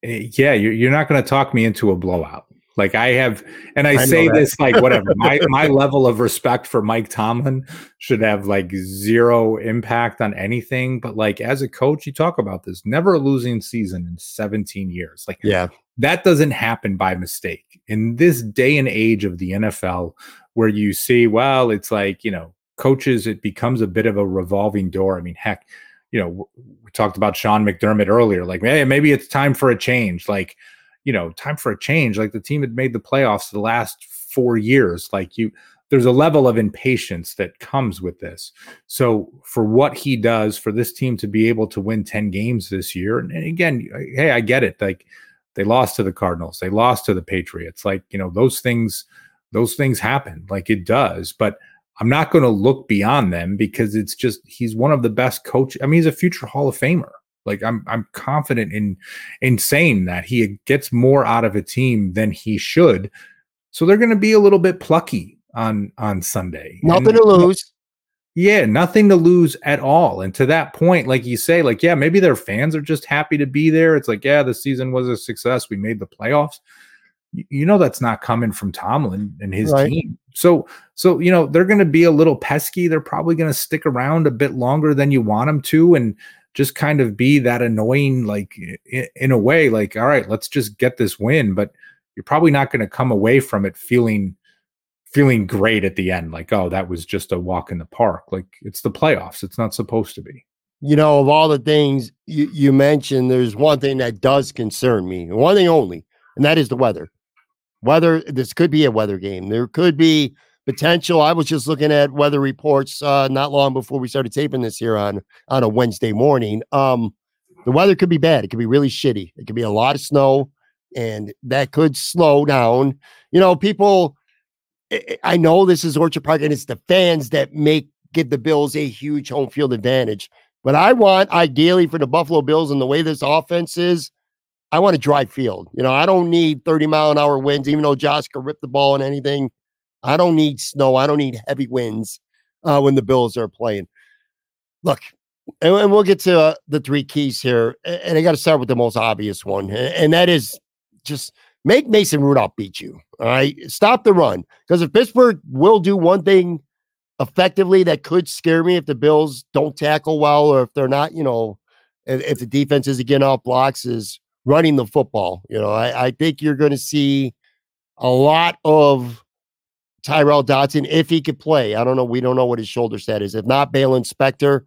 eh, yeah, you're you're not going to talk me into a blowout. Like I have, and I, I say this like whatever. my my level of respect for Mike Tomlin should have like zero impact on anything. But like as a coach, you talk about this never a losing season in 17 years. Like yeah, that doesn't happen by mistake in this day and age of the NFL, where you see, well, it's like you know, coaches. It becomes a bit of a revolving door. I mean, heck, you know, we talked about Sean McDermott earlier. Like, hey, maybe it's time for a change. Like you know, time for a change. Like the team had made the playoffs the last four years. Like you, there's a level of impatience that comes with this. So for what he does for this team to be able to win 10 games this year, and, again, hey, I get it. Like they lost to the Cardinals, they lost to the Patriots. Like, you know, those things, those things happen. Like it does. But I'm not going to look beyond them because it's just he's one of the best coach. I mean, he's a future Hall of Famer. Like I'm I'm confident in in saying that he gets more out of a team than he should. So they're going to be a little bit plucky on on Sunday. Nothing and, to lose. Yeah, nothing to lose at all. And to that point, like you say, like yeah, maybe their fans are just happy to be there. It's like yeah, the season was a success. We made the playoffs. You know that's not coming from Tomlin and his right. team. So so you know they're going to be a little pesky. They're probably going to stick around a bit longer than you want them to and just kind of be that annoying, like in, a way, like, all right, let's just get this win. But you're probably not going to come away from it feeling feeling great at the end like oh that was just a walk in the park like it's the playoffs it's not supposed to be you know of all the things you, you mentioned there's one thing that does concern me one thing only and that is the weather weather this could be a weather game there could be potential. I was just looking at weather reports uh, not long before we started taping this here on on a Wednesday morning. Um, the weather could be bad. It could be really shitty. It could be a lot of snow, and that could slow down. You know, people. I know this is Orchard Park, and it's the fans that make give the Bills a huge home field advantage. But I want, ideally, for the Buffalo Bills and the way this offense is, I want a dry field. You know, I don't need 30 mile an hour winds, even though Josh could rip the ball and anything. I don't need snow. I don't need heavy winds uh, when the Bills are playing. Look, and, and we'll get to uh, the three keys here. And I got to start with the most obvious one, and that is just make Mason Rudolph beat you. All right, stop the run because if Pittsburgh will do one thing effectively, that could scare me if the Bills don't tackle well or if they're not, you know, if, if the defense is again off blocks, is running the football. You know, I, I think you're going to see a lot of Tyrel Dodson if he could play. I don't know. We don't know what his shoulder set is. If not, Baylon Spector.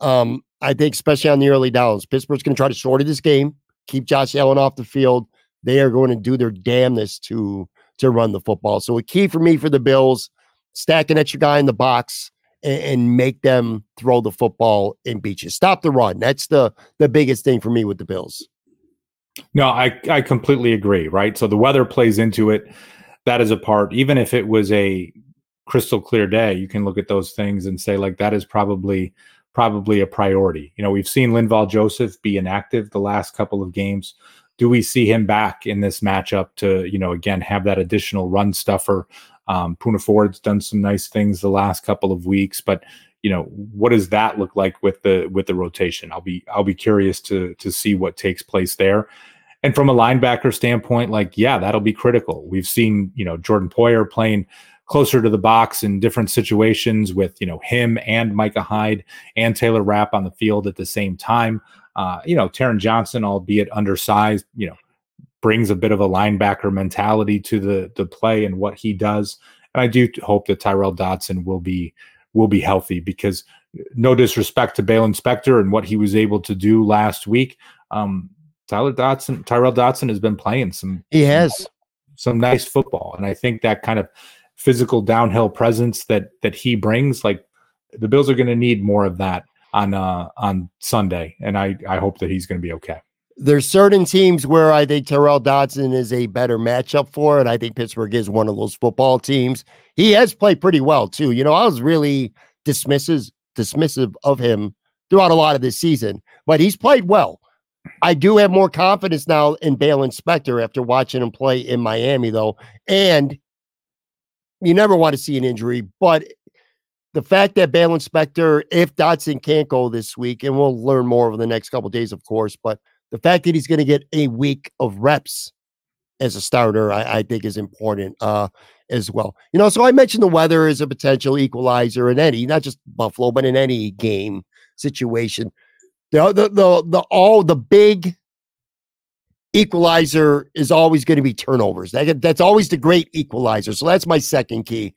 Um, I think, especially on the early downs, Pittsburgh's going to try to shorten this game, keep Josh Allen off the field. They are going to do their damnness to to run the football. So a key for me for the Bills, stacking at your guy in the box and, and make them throw the football and beat you. Stop the run. That's the the biggest thing for me with the Bills. No, I I completely agree. Right, so the weather plays into it. That is a part. Even if it was a crystal clear day, you can look at those things and say like that is probably probably a priority. You know, we've seen Linval Joseph be inactive the last couple of games. Do we see him back in this matchup to, you know, again have that additional run stuffer? Um, Poona Ford's done some nice things the last couple of weeks, but you know, what does that look like with the with the rotation? I'll be I'll be curious to to see what takes place there. And from a linebacker standpoint, like yeah, that'll be critical. We've seen you know Jordan Poyer playing closer to the box in different situations with you know him and Micah Hyde and Taylor Rapp on the field at the same time. Uh, you know, Taron Johnson, albeit undersized, you know, brings a bit of a linebacker mentality to the the play and what he does. And I do hope that Tyrel Dodson will be will be healthy because no disrespect to Baylon Spector and what he was able to do last week. Um, Tyler Dodson, Tyrel Dodson has been playing some. He has some, some nice football, and I think that kind of physical downhill presence that that he brings, like the Bills are going to need more of that on uh on Sunday, and I I hope that he's going to be okay. There's certain teams where I think Tyrel Dodson is a better matchup for, and I think Pittsburgh is one of those football teams. He has played pretty well too. You know, I was really dismissive dismissive of him throughout a lot of this season, but he's played well. I do have more confidence now in Baylon Spector after watching him play in Miami, though. And you never want to see an injury, but the fact that Baylon Spector, if Dodson can't go this week, and we'll learn more over the next couple days, of course, but the fact that he's going to get a week of reps as a starter, I, I think is important uh, as well. You know, so I mentioned the weather as a potential equalizer in any, not just Buffalo, but in any game situation. The the the, the all the big equalizer is always going to be turnovers. That, that's always the great equalizer. So that's my second key.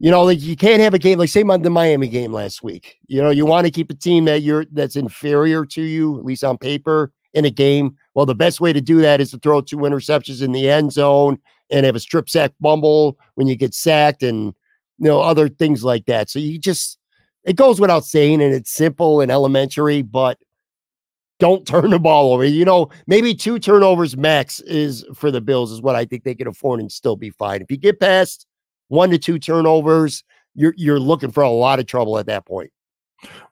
You know, like you can't have a game like say the Miami game last week. You know, you want to keep a team that you're that's inferior to you, at least on paper, in a game. Well, the best way to do that is to throw two interceptions in the end zone and have a strip sack bumble when you get sacked and you know other things like that. So you just it goes without saying, and it's simple and elementary, but don't turn the ball over. You know, maybe two turnovers max is for the Bills is what I think they can afford and still be fine. If you get past one to two turnovers, you're you're looking for a lot of trouble at that point.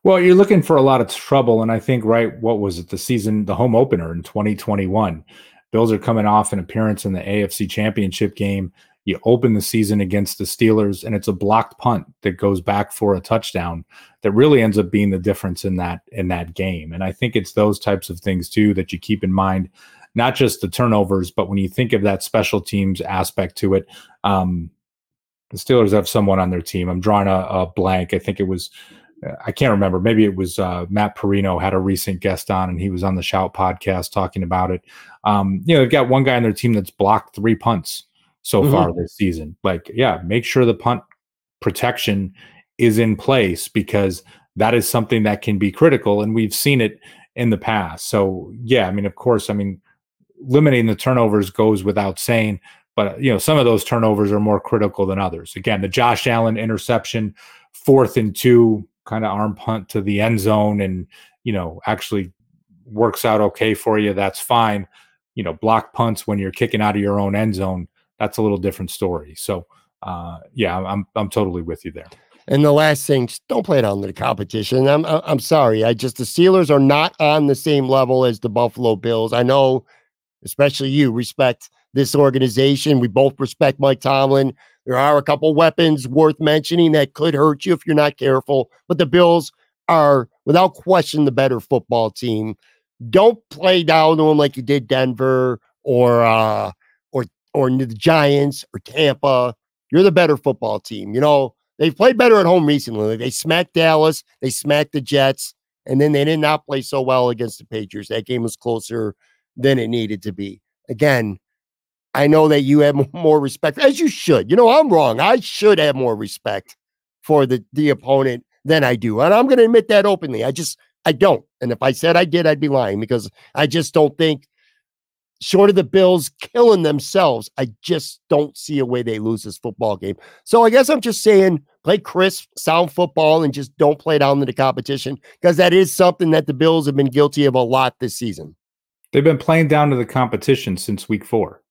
Well, you're looking for a lot of trouble, and I think right, what was it? The season, the home opener in 2021. Bills are coming off an appearance in the AFC Championship game. You open the season against the Steelers, and it's a blocked punt that goes back for a touchdown that really ends up being the difference in that in that game. And I think it's those types of things too that you keep in mind, not just the turnovers, but when you think of that special teams aspect to it. Um, the Steelers have someone on their team. I'm drawing a, a blank. I think it was I can't remember. Maybe it was uh, Matt Parrino had a recent guest on, and he was on the Shout podcast talking about it. Um, you know, they've got one guy on their team that's blocked three punts so mm-hmm. far this season. Like, yeah, make sure the punt protection is in place because that is something that can be critical, and we've seen it in the past. So, yeah, I mean, of course, I mean, limiting the turnovers goes without saying, but you know, some of those turnovers are more critical than others. Again, the Josh Allen interception, fourth and two, kind of arm punt to the end zone, and you know, actually works out okay for you. That's fine. You know, block punts when you're kicking out of your own end zone that's a little different story. So, uh, yeah, I'm I'm totally with you there. And the last thing, don't play it on the competition. I'm I'm sorry. I just the Steelers are not on the same level as the Buffalo Bills. I know, especially you respect this organization. We both respect Mike Tomlin. There are a couple weapons worth mentioning that could hurt you if you're not careful. But the Bills are, without question, the better football team. Don't play down to them like you did Denver or uh, or the Giants or Tampa. You're the better football team. You know, they've played better at home recently. They smacked Dallas, they smacked the Jets, and then they did not play so well against the Patriots. That game was closer than it needed to be. Again, I know that you have more respect, as you should. You know, I'm wrong. I should have more respect for the, the opponent than I do. And I'm going to admit that openly. I just, I don't. And if I said I did, I'd be lying because I just don't think short of the Bills killing themselves, I just don't see a way they lose this football game. So I guess I'm just saying play crisp, sound football, and just don't play down to the competition because that is something that the Bills have been guilty of a lot this season. They've been playing down to the competition since week four.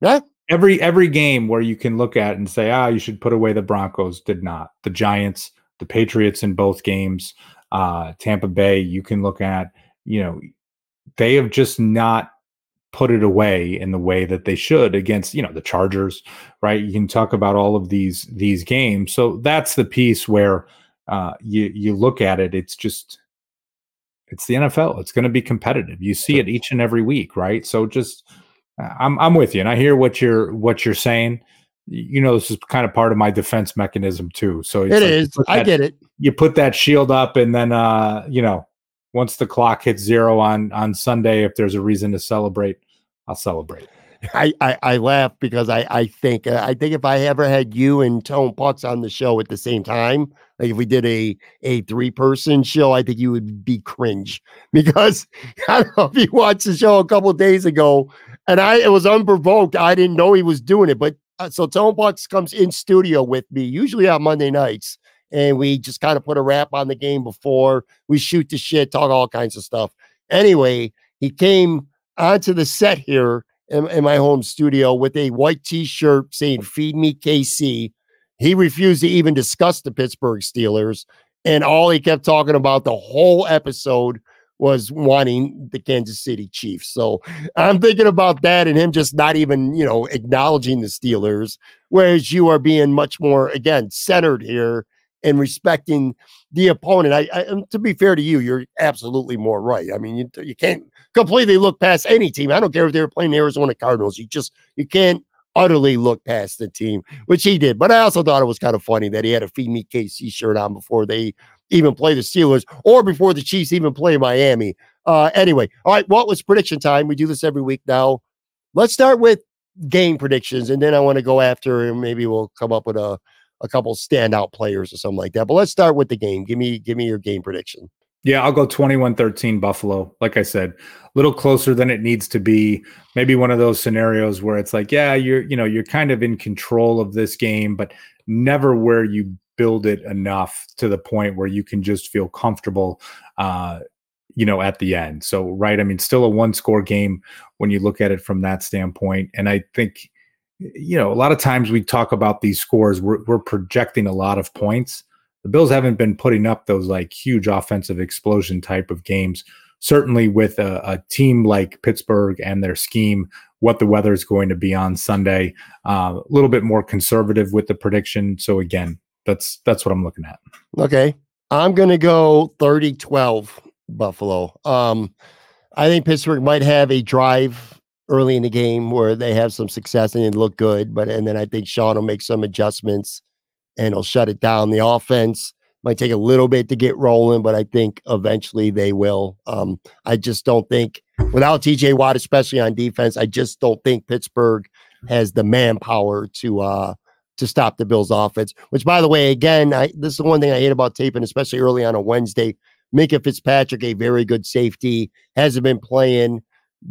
Yeah. Every every game where you can look at and say, ah, you should put away the Broncos did not. The Giants, the Patriots in both games, uh, Tampa Bay, you can look at, you know, they have just not put it away in the way that they should against you know the chargers right? You can talk about all of these these games. So that's the piece where uh you you look at it it's just it's the NFL it's going to be competitive. You see it each and every week right? So just I'm I'm with you and I hear what you're what you're saying. You know this is kind of part of my defense mechanism too. So it's it like is. That, I get it. you put that shield up and then uh you know once the clock hits zero on on Sunday if there's a reason to celebrate I'll celebrate. I, I, I laugh because I, I think uh, I think if I ever had you and Tone Putz on the show at the same time, like if we did a a three person show, I think you would be cringe because I don't know if you watched the show a couple days ago, and I it was unprovoked. I didn't know he was doing it, but uh, so Tone Putz comes in studio with me usually on Monday nights, and we just kind of put a wrap on the game before we shoot the shit, talk all kinds of stuff. Anyway, he came onto the set here in, in my home studio with a white t-shirt saying hmm. "Feed me KC." He refused to even discuss the Pittsburgh Steelers, and all he kept talking about the whole episode was wanting the Kansas City Chiefs. So I'm thinking about that and him just not even, you know, acknowledging the Steelers, whereas you are being much more, again, centered here and respecting the opponent. I, I to be fair to you, you're absolutely more right. I mean, you, you can't completely look past any team. I don't care if they were playing the Arizona Cardinals. You just you can't utterly look past the team, which he did. But I also thought it was kind of funny that he had a Feed Me KC shirt on before they even play the Steelers or before the Chiefs even play Miami. Uh, anyway, all right, what was prediction time? We do this every week now. Let's start with game predictions, and then I want to go after, and maybe we'll come up with a a couple standout players or something like that. But let's start with the game. Give me give me your game prediction. Yeah, I'll go 21-13 Buffalo. Like I said, a little closer than it needs to be. Maybe one of those scenarios where it's like, yeah, you're you know, you're kind of in control of this game, but never where you build it enough to the point where you can just feel comfortable uh you know at the end. So right, I mean still a one score game when you look at it from that standpoint and I think you know, a lot of times we talk about these scores, we're, we're projecting a lot of points. The Bills haven't been putting up those like huge offensive explosion type of games. Certainly, with a, a team like Pittsburgh and their scheme, what the weather is going to be on Sunday, uh, a little bit more conservative with the prediction. So again, that's that's what I'm looking at. Okay, I'm to go 30-12 Buffalo. Um, I think Pittsburgh might have a drive early in the game where they have some success and it look good. But and then I think Sean will make some adjustments and he'll shut it down. The offense might take a little bit to get rolling, but I think eventually they will. Um, I just don't think without TJ Watt, especially on defense, I just don't think Pittsburgh has the manpower to uh to stop the Bills offense. Which by the way, again, I this is the one thing I hate about taping, especially early on a Wednesday. Minkah Fitzpatrick, a very good safety, hasn't been playing.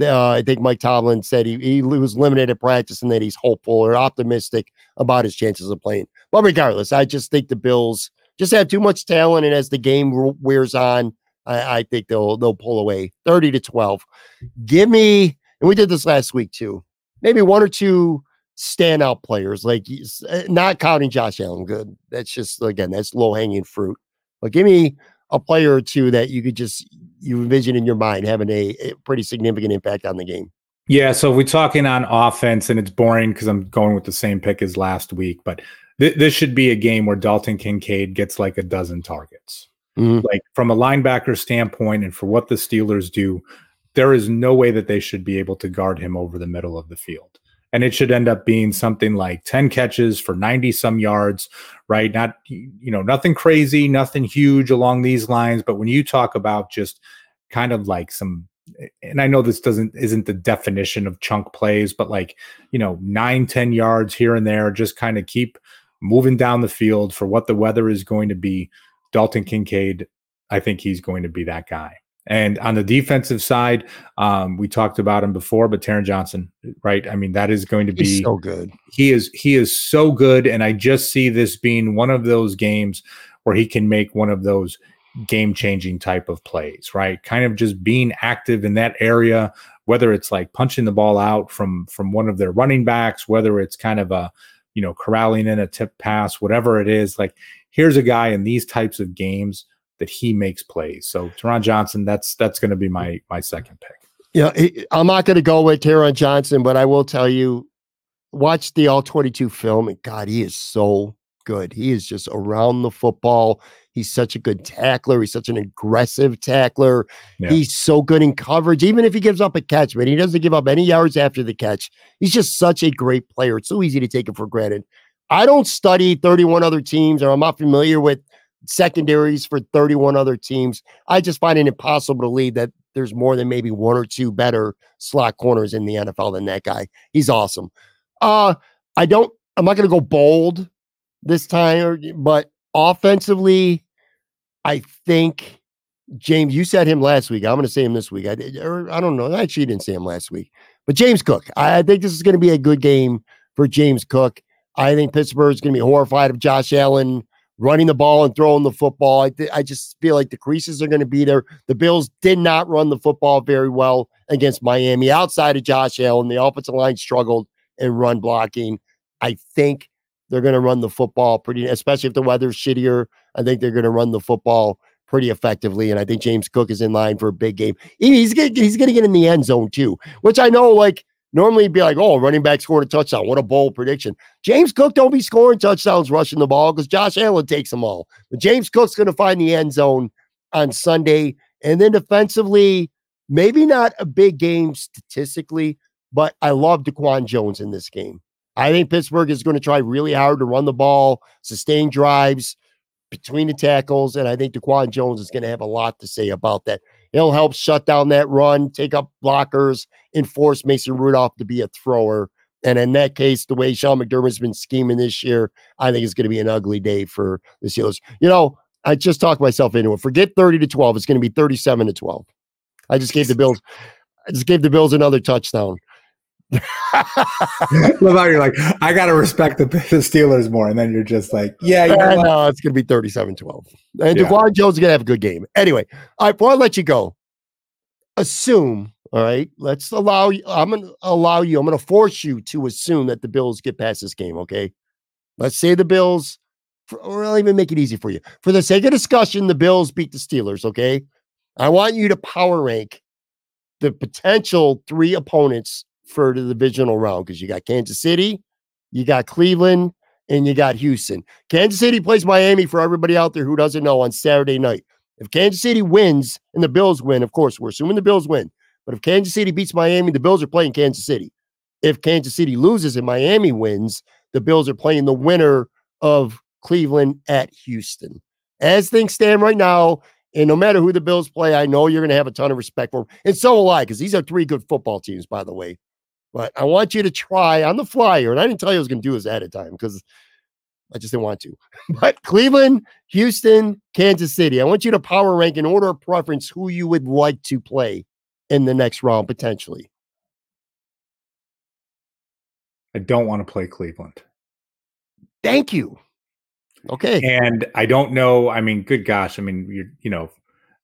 Uh, I think Mike Tomlin said he, he was limited at practice and that he's hopeful or optimistic about his chances of playing. But regardless, I just think the Bills just have too much talent, and as the game wears on, I, I think they'll they'll pull away thirty to twelve. Give me, and we did this last week too. Maybe one or two standout players, like uh, not counting Josh Allen. Good, that's just again that's low hanging fruit. But give me a player or two that you could just you envision in your mind having a, a pretty significant impact on the game? Yeah, so if we're talking on offense, and it's boring because I'm going with the same pick as last week, but th- this should be a game where Dalton Kincaid gets like a dozen targets. Mm-hmm. Like from a linebacker standpoint, and for what the Steelers do, there is no way that they should be able to guard him over the middle of the field and it should end up being something like 10 catches for 90 some yards right? Not you know nothing crazy nothing huge along these lines but when you talk about just kind of like some and i know this doesn't isn't the definition of chunk plays but like you know nine ten yards here and there just kind of keep moving down the field for what the weather is going to be. Dalton kincaid i think he's going to be that guy And on the defensive side, um, we talked about him before, but Taron Johnson, right? I mean, that is going to be He's so good. He is he is so good, and I just see this being one of those games where he can make one of those game changing type of plays, right? Kind of just being active in that area, whether it's like punching the ball out from from one of their running backs, whether it's kind of a you know corralling in a tip pass, whatever it is. Like here's a guy in these types of games that he makes plays. So Taron Johnson, that's that's going to be my my second pick. Yeah, I'm not going to go with Taron Johnson, but I will tell you, watch the All 22 film, and God, he is so good. He is just around the football. He's such a good tackler. He's such an aggressive tackler. Yeah. He's so good in coverage, even if he gives up a catch, but he doesn't give up any yards after the catch. He's just such a great player. It's so easy to take it for granted. I don't study 31 other teams, or I'm not familiar with secondaries for 31 other teams. I just find it impossible to believe that there's more than maybe one or two better slot corners in the NFL than that guy. He's awesome. Uh, I don't, I'm not going to go bold this time, but offensively, I think James, you said him last week. I'm going to say him this week. I or I don't know. I actually, didn't say him last week, but James Cook. I, I think this is going to be a good game for James Cook. I think Pittsburgh's going to be horrified of Josh Allen running the ball and throwing the football. I, th- I just feel like the creases are going to be there. The Bills did not run the football very well against Miami outside of Josh Allen. The offensive line struggled in run blocking. I think they're going to run the football pretty, especially if the weather's shittier. I think they're going to run the football pretty effectively. And I think James Cook is in line for a big game. He's going he's to get in the end zone too, which I know like Normally, be like, oh, running back scored a touchdown. What a bold prediction. James Cook don't be scoring touchdowns rushing the ball because Josh Allen takes them all. But James Cook's going to find the end zone on Sunday. And then defensively, maybe not a big game statistically, but I love DaQuan Jones in this game. I think Pittsburgh is going to try really hard to run the ball, sustain drives between the tackles, and I think DaQuan Jones is going to have a lot to say about that. He'll help shut down that run, take up blockers, and force Mason Rudolph to be a thrower. And in that case, the way Sean McDermott's been scheming this year, I think it's going to be an ugly day for the Steelers. You know, I just talked myself into it. Forget 30 to 12. It's going to be 37 to 12. I just gave the Bills, I just gave the Bills another touchdown. Love you're like, I gotta respect the, the, Steelers more, and then you're just like, yeah, you know eh, no, it's gonna be 37-12. And yeah. Jones is gonna have a good game. Anyway, all right, before I let you go, assume, all right, let's allow you, I'm gonna allow you, I'm gonna force you to assume that the Bills get past this game, okay? Let's say the Bills, or I'll even make it easy for you. For the sake of discussion, the Bills beat the Steelers, okay? I want you to power rank the potential three opponents for the divisional round because you got Kansas City, you got Cleveland, and you got Houston. Kansas City plays Miami for everybody out there who doesn't know on Saturday night. If Kansas City wins and the Bills win, of course, we're assuming the Bills win. But if Kansas City beats Miami, the Bills are playing Kansas City. If Kansas City loses and Miami wins, the Bills are playing the winner of Cleveland at Houston. As things stand right now, and no matter who the Bills play, I know you're going to have a ton of respect for them. And so will I, because these are three good football teams, by the way. But I want you to try on the flyer, and I didn't tell you I was going to do this ahead of time because I just didn't want to. But Cleveland, Houston, Kansas City. I want you to power rank in order of preference who you would like to play in the next round potentially. I don't want to play Cleveland. Thank you. Okay. And I don't know. I mean, good gosh. I mean, you you know,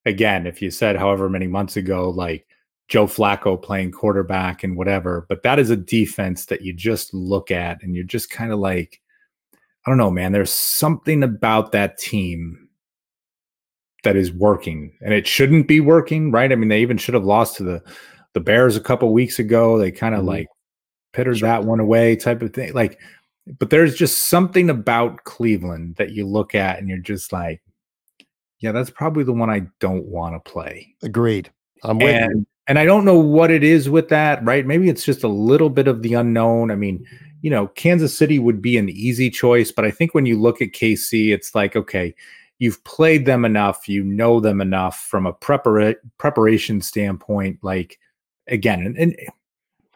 again, if you said however many months ago, like Joe Flacco playing quarterback and whatever, but that is a defense that you just look at and you're just kind of like, I don't know, man. There's something about that team that is working, and it shouldn't be working, right? I mean, they even should have lost to the the Bears a couple weeks ago. They kind of mm-hmm. like pittered sure. that one away, type of thing. Like, but there's just something about Cleveland that you look at and you're just like, yeah, that's probably the one I don't want to play. Agreed. I'm with and, you and I don't know what it is with that, right? Maybe it's just a little bit of the unknown. I mean, you know, Kansas City would be an easy choice, but I think when you look at KC, it's like, okay, you've played them enough, you know them enough from a prepara- preparation standpoint. Like, again, and, and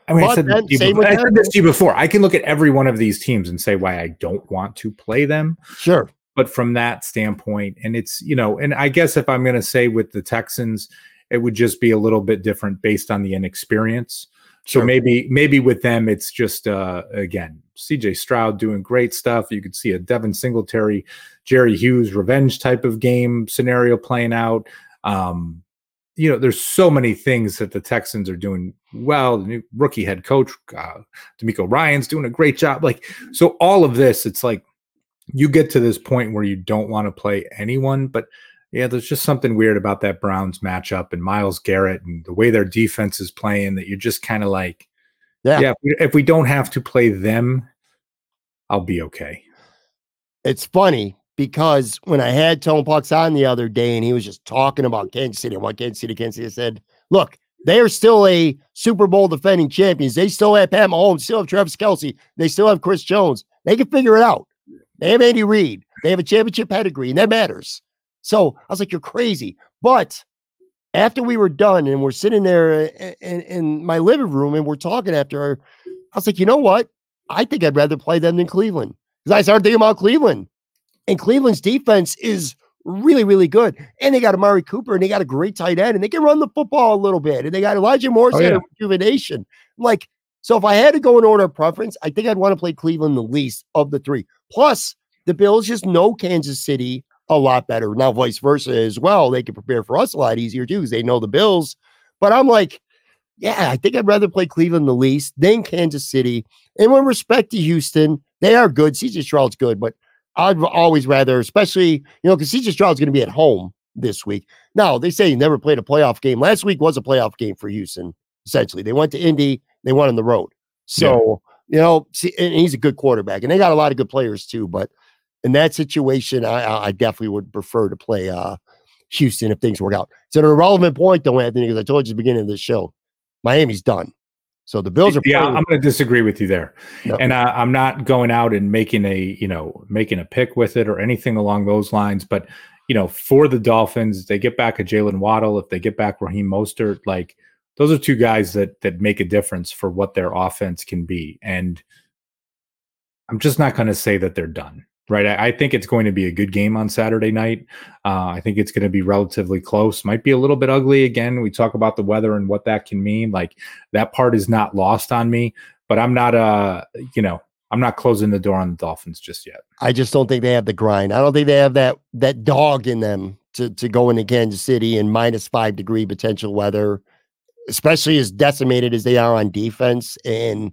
I mean, I said, before, I said this to you before. I can look at every one of these teams and say why I don't want to play them. Sure. But from that standpoint, and it's, you know, and I guess if I'm going to say with the Texans, it would just be a little bit different based on the inexperience. So Sure. maybe maybe with them it's just uh again CJ Stroud doing great stuff. You could see a Devin Singletary, Jerry Hughes revenge type of game scenario playing out. Um, you know, there's so many things that the Texans are doing well. The new rookie head coach, uh, DeMeco Ryans doing a great job. Like, so all of this, it's like you get to this point where you don't want to play anyone, but yeah, there's just something weird about that Browns matchup and Myles Garrett and the way their defense is playing that you're just kind of like, Yeah. yeah, if we, if we don't have to play them, I'll be okay. it's funny because when I had Tone Pucks on the other day and he was just talking about Kansas City, what Kansas City, Kansas City, I said, look, they are still a Super Bowl defending champions. They still have Pat Mahomes, still have Travis Kelce, they still have Chris Jones. They can figure it out. They have Andy Reid. They have a championship pedigree, and that matters. So I was like, you're crazy. But after we were done and we're sitting there uh, in, in my living room and we're talking after, I was like, you know what? I think I'd rather play them than Cleveland. Because I started thinking about Cleveland. And Cleveland's defense is really, really good. And they got Amari Cooper and they got a great tight end and they can run the football a little bit. And they got Elijah Morris Oh, yeah. a rejuvenation. Like, so if I had to go in order of preference, I think I'd want to play Cleveland the least of the three. Plus, the Bills just know Kansas City a lot better. Now, vice versa as well. They can prepare for us a lot easier too because they know the Bills. But I'm like, yeah, I think I'd rather play Cleveland the least than Kansas City. And with respect to Houston, they are good. CJ Stroud's good, but I'd always rather, especially, you know, because CJ Stroud's going to be at home this week. Now, they say he never played a playoff game. Last week was a playoff game for Houston, essentially. They went to Indy, they won on the road. So, you know, see, and he's a good quarterback, and they got a lot of good players too. But in that situation, I, I definitely would prefer to play uh, Houston if things work out. It's an irrelevant point, though, Anthony, because I told you at the beginning of the show, Miami's done. So the Bills are yeah playing- i'm going to disagree with you there No. and I, i'm not going out and making a you know making a pick with it or anything along those lines but you know for the dolphins they get back a jaylen waddle if they get back raheem mostert like those are two guys that that make a difference for what their offense can be and i'm just not going to say that they're done right I, I think it's going to be a good game on saturday night. Uh, i think it's going to be relatively close. Might be a little bit ugly again. We talk about the weather and what that can mean. Like that part is not lost on me but i'm not uh you know i'm not closing the door on the dolphins just yet. I just don't think they have the grind. I don't think they have that that dog in them to to go into Kansas City in minus five degree potential weather, especially as decimated as they are on defense. And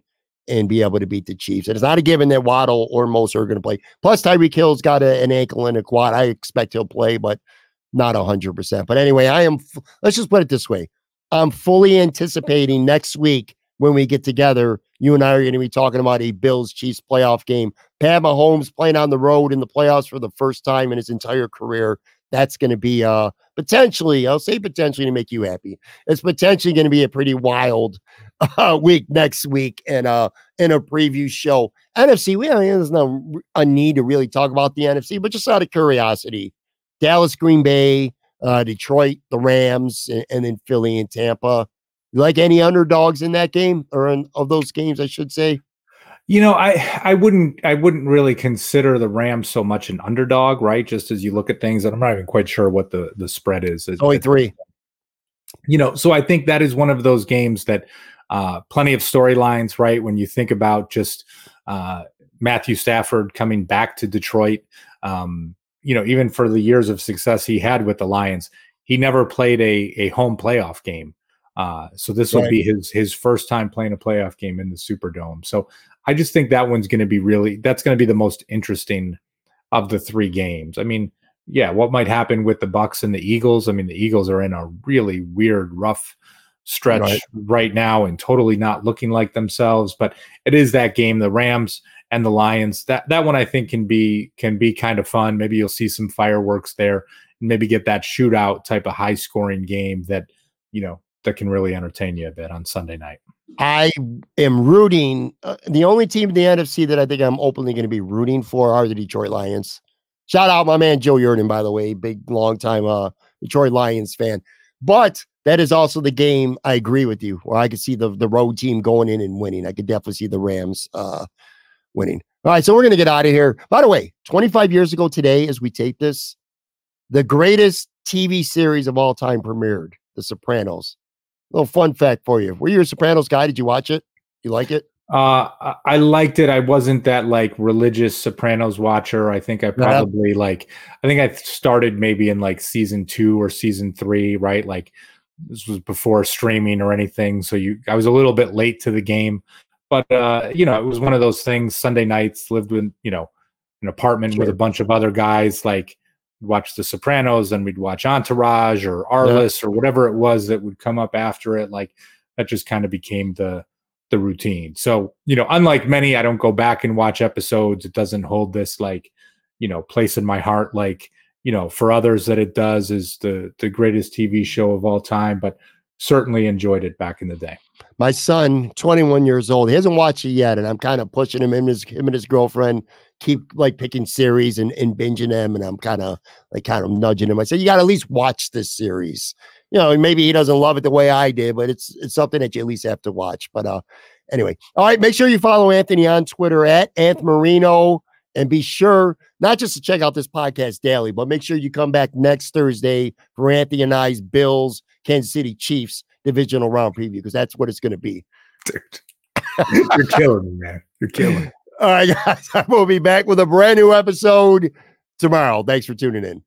and be able to beat the Chiefs. And it's not a given that Waddle or Mostert are going to play. Plus, Tyreek Hill's got a, an ankle and a quad. I expect he'll play, but not hundred percent. But anyway, I am. f- Let's just put it this way: I'm fully anticipating next week when we get together. You and I are going to be talking about a Bills Chiefs playoff game. Pat Mahomes playing on the road in the playoffs for the first time in his entire career. That's going to be uh potentially, I'll say potentially to make you happy. It's potentially going to be a pretty wild uh, week next week and uh in a preview show. NFC, we I mean, there's no a need to really talk about the NFC, but just out of curiosity, Dallas, Green Bay, uh, Detroit, the Rams, and, and then Philly and Tampa. You like any underdogs in that game or in, of those games, I should say? you know i i wouldn't i wouldn't really consider the rams so much an underdog right just as you look at things and i'm not even quite sure what the the spread is It- Only three. you know so i think that is one of those games that uh plenty of storylines right when you think about just uh matthew stafford coming back to detroit um you know even for the years of success he had with the lions he never played a a home playoff game uh so this will Right. be his his first time playing a playoff game in the superdome so i just think that one's going to be really that's going to be the most interesting of the three games i mean yeah, what might happen with the Bucks and the Eagles? I mean, the Eagles are in a really weird, rough stretch Right. right, now and totally not looking like themselves. But it is that game, the Rams and the Lions. That that one I think can be can be kind of fun. Maybe you'll see some fireworks there, and maybe get that shootout type of high scoring game that you know that can really entertain you a bit on Sunday night. I am rooting. Uh, the only team in the NFC that I think I'm openly going to be rooting for are the Detroit Lions. Shout out my man Joe Yurden, by the way, big long time uh, Detroit Lions fan. But that is also the game. I agree with you, where I could see the the road team going in and winning. I could definitely see the Rams uh, winning. All right, so we're going to get out of here. By the way, 25 years ago today, as we tape this, the greatest TV series of all time premiered. The Sopranos. Little fun fact for you. Were you a Sopranos guy? Did you watch it? You like it? Uh, I- I liked it. I wasn't that like religious Sopranos watcher. I think I probably like. I think I started maybe in like season two or season three. Right, like this was before streaming or anything. So you, I was a little bit late to the game, but uh, you know, it was one of those things. Sunday nights lived in you know an apartment with a bunch of other guys. Like watch The Sopranos, and we'd watch Entourage or Arliss or whatever it was that would come up after it. Like that just kind of became the the routine. So, you know, unlike many, I don't go back and watch episodes. It doesn't hold this like, you know, place in my heart like, you know, for others that it does is the the greatest TV show of all time, but certainly enjoyed it back in the day. My son, 21 years old, he hasn't watched it yet, and I'm kind of pushing him. And his him and his girlfriend keep like picking series and, and binging them, and I'm kind of like kind of nudging him. I said, "You got to at least watch this series." You know, maybe he doesn't love it the way I did, but it's it's something that you at least have to watch. But uh, anyway, all right. Make sure you follow Anthony on Twitter at Anth Marino, and be sure not just to check out this podcast daily, but make sure you come back next Thursday for Anthony and I's Bills Kansas City Chiefs divisional round preview because that's what it's going to be. Dude. You're killing me, man. You're killing me. All right, guys, I will be back with a brand new episode tomorrow. Thanks for tuning in.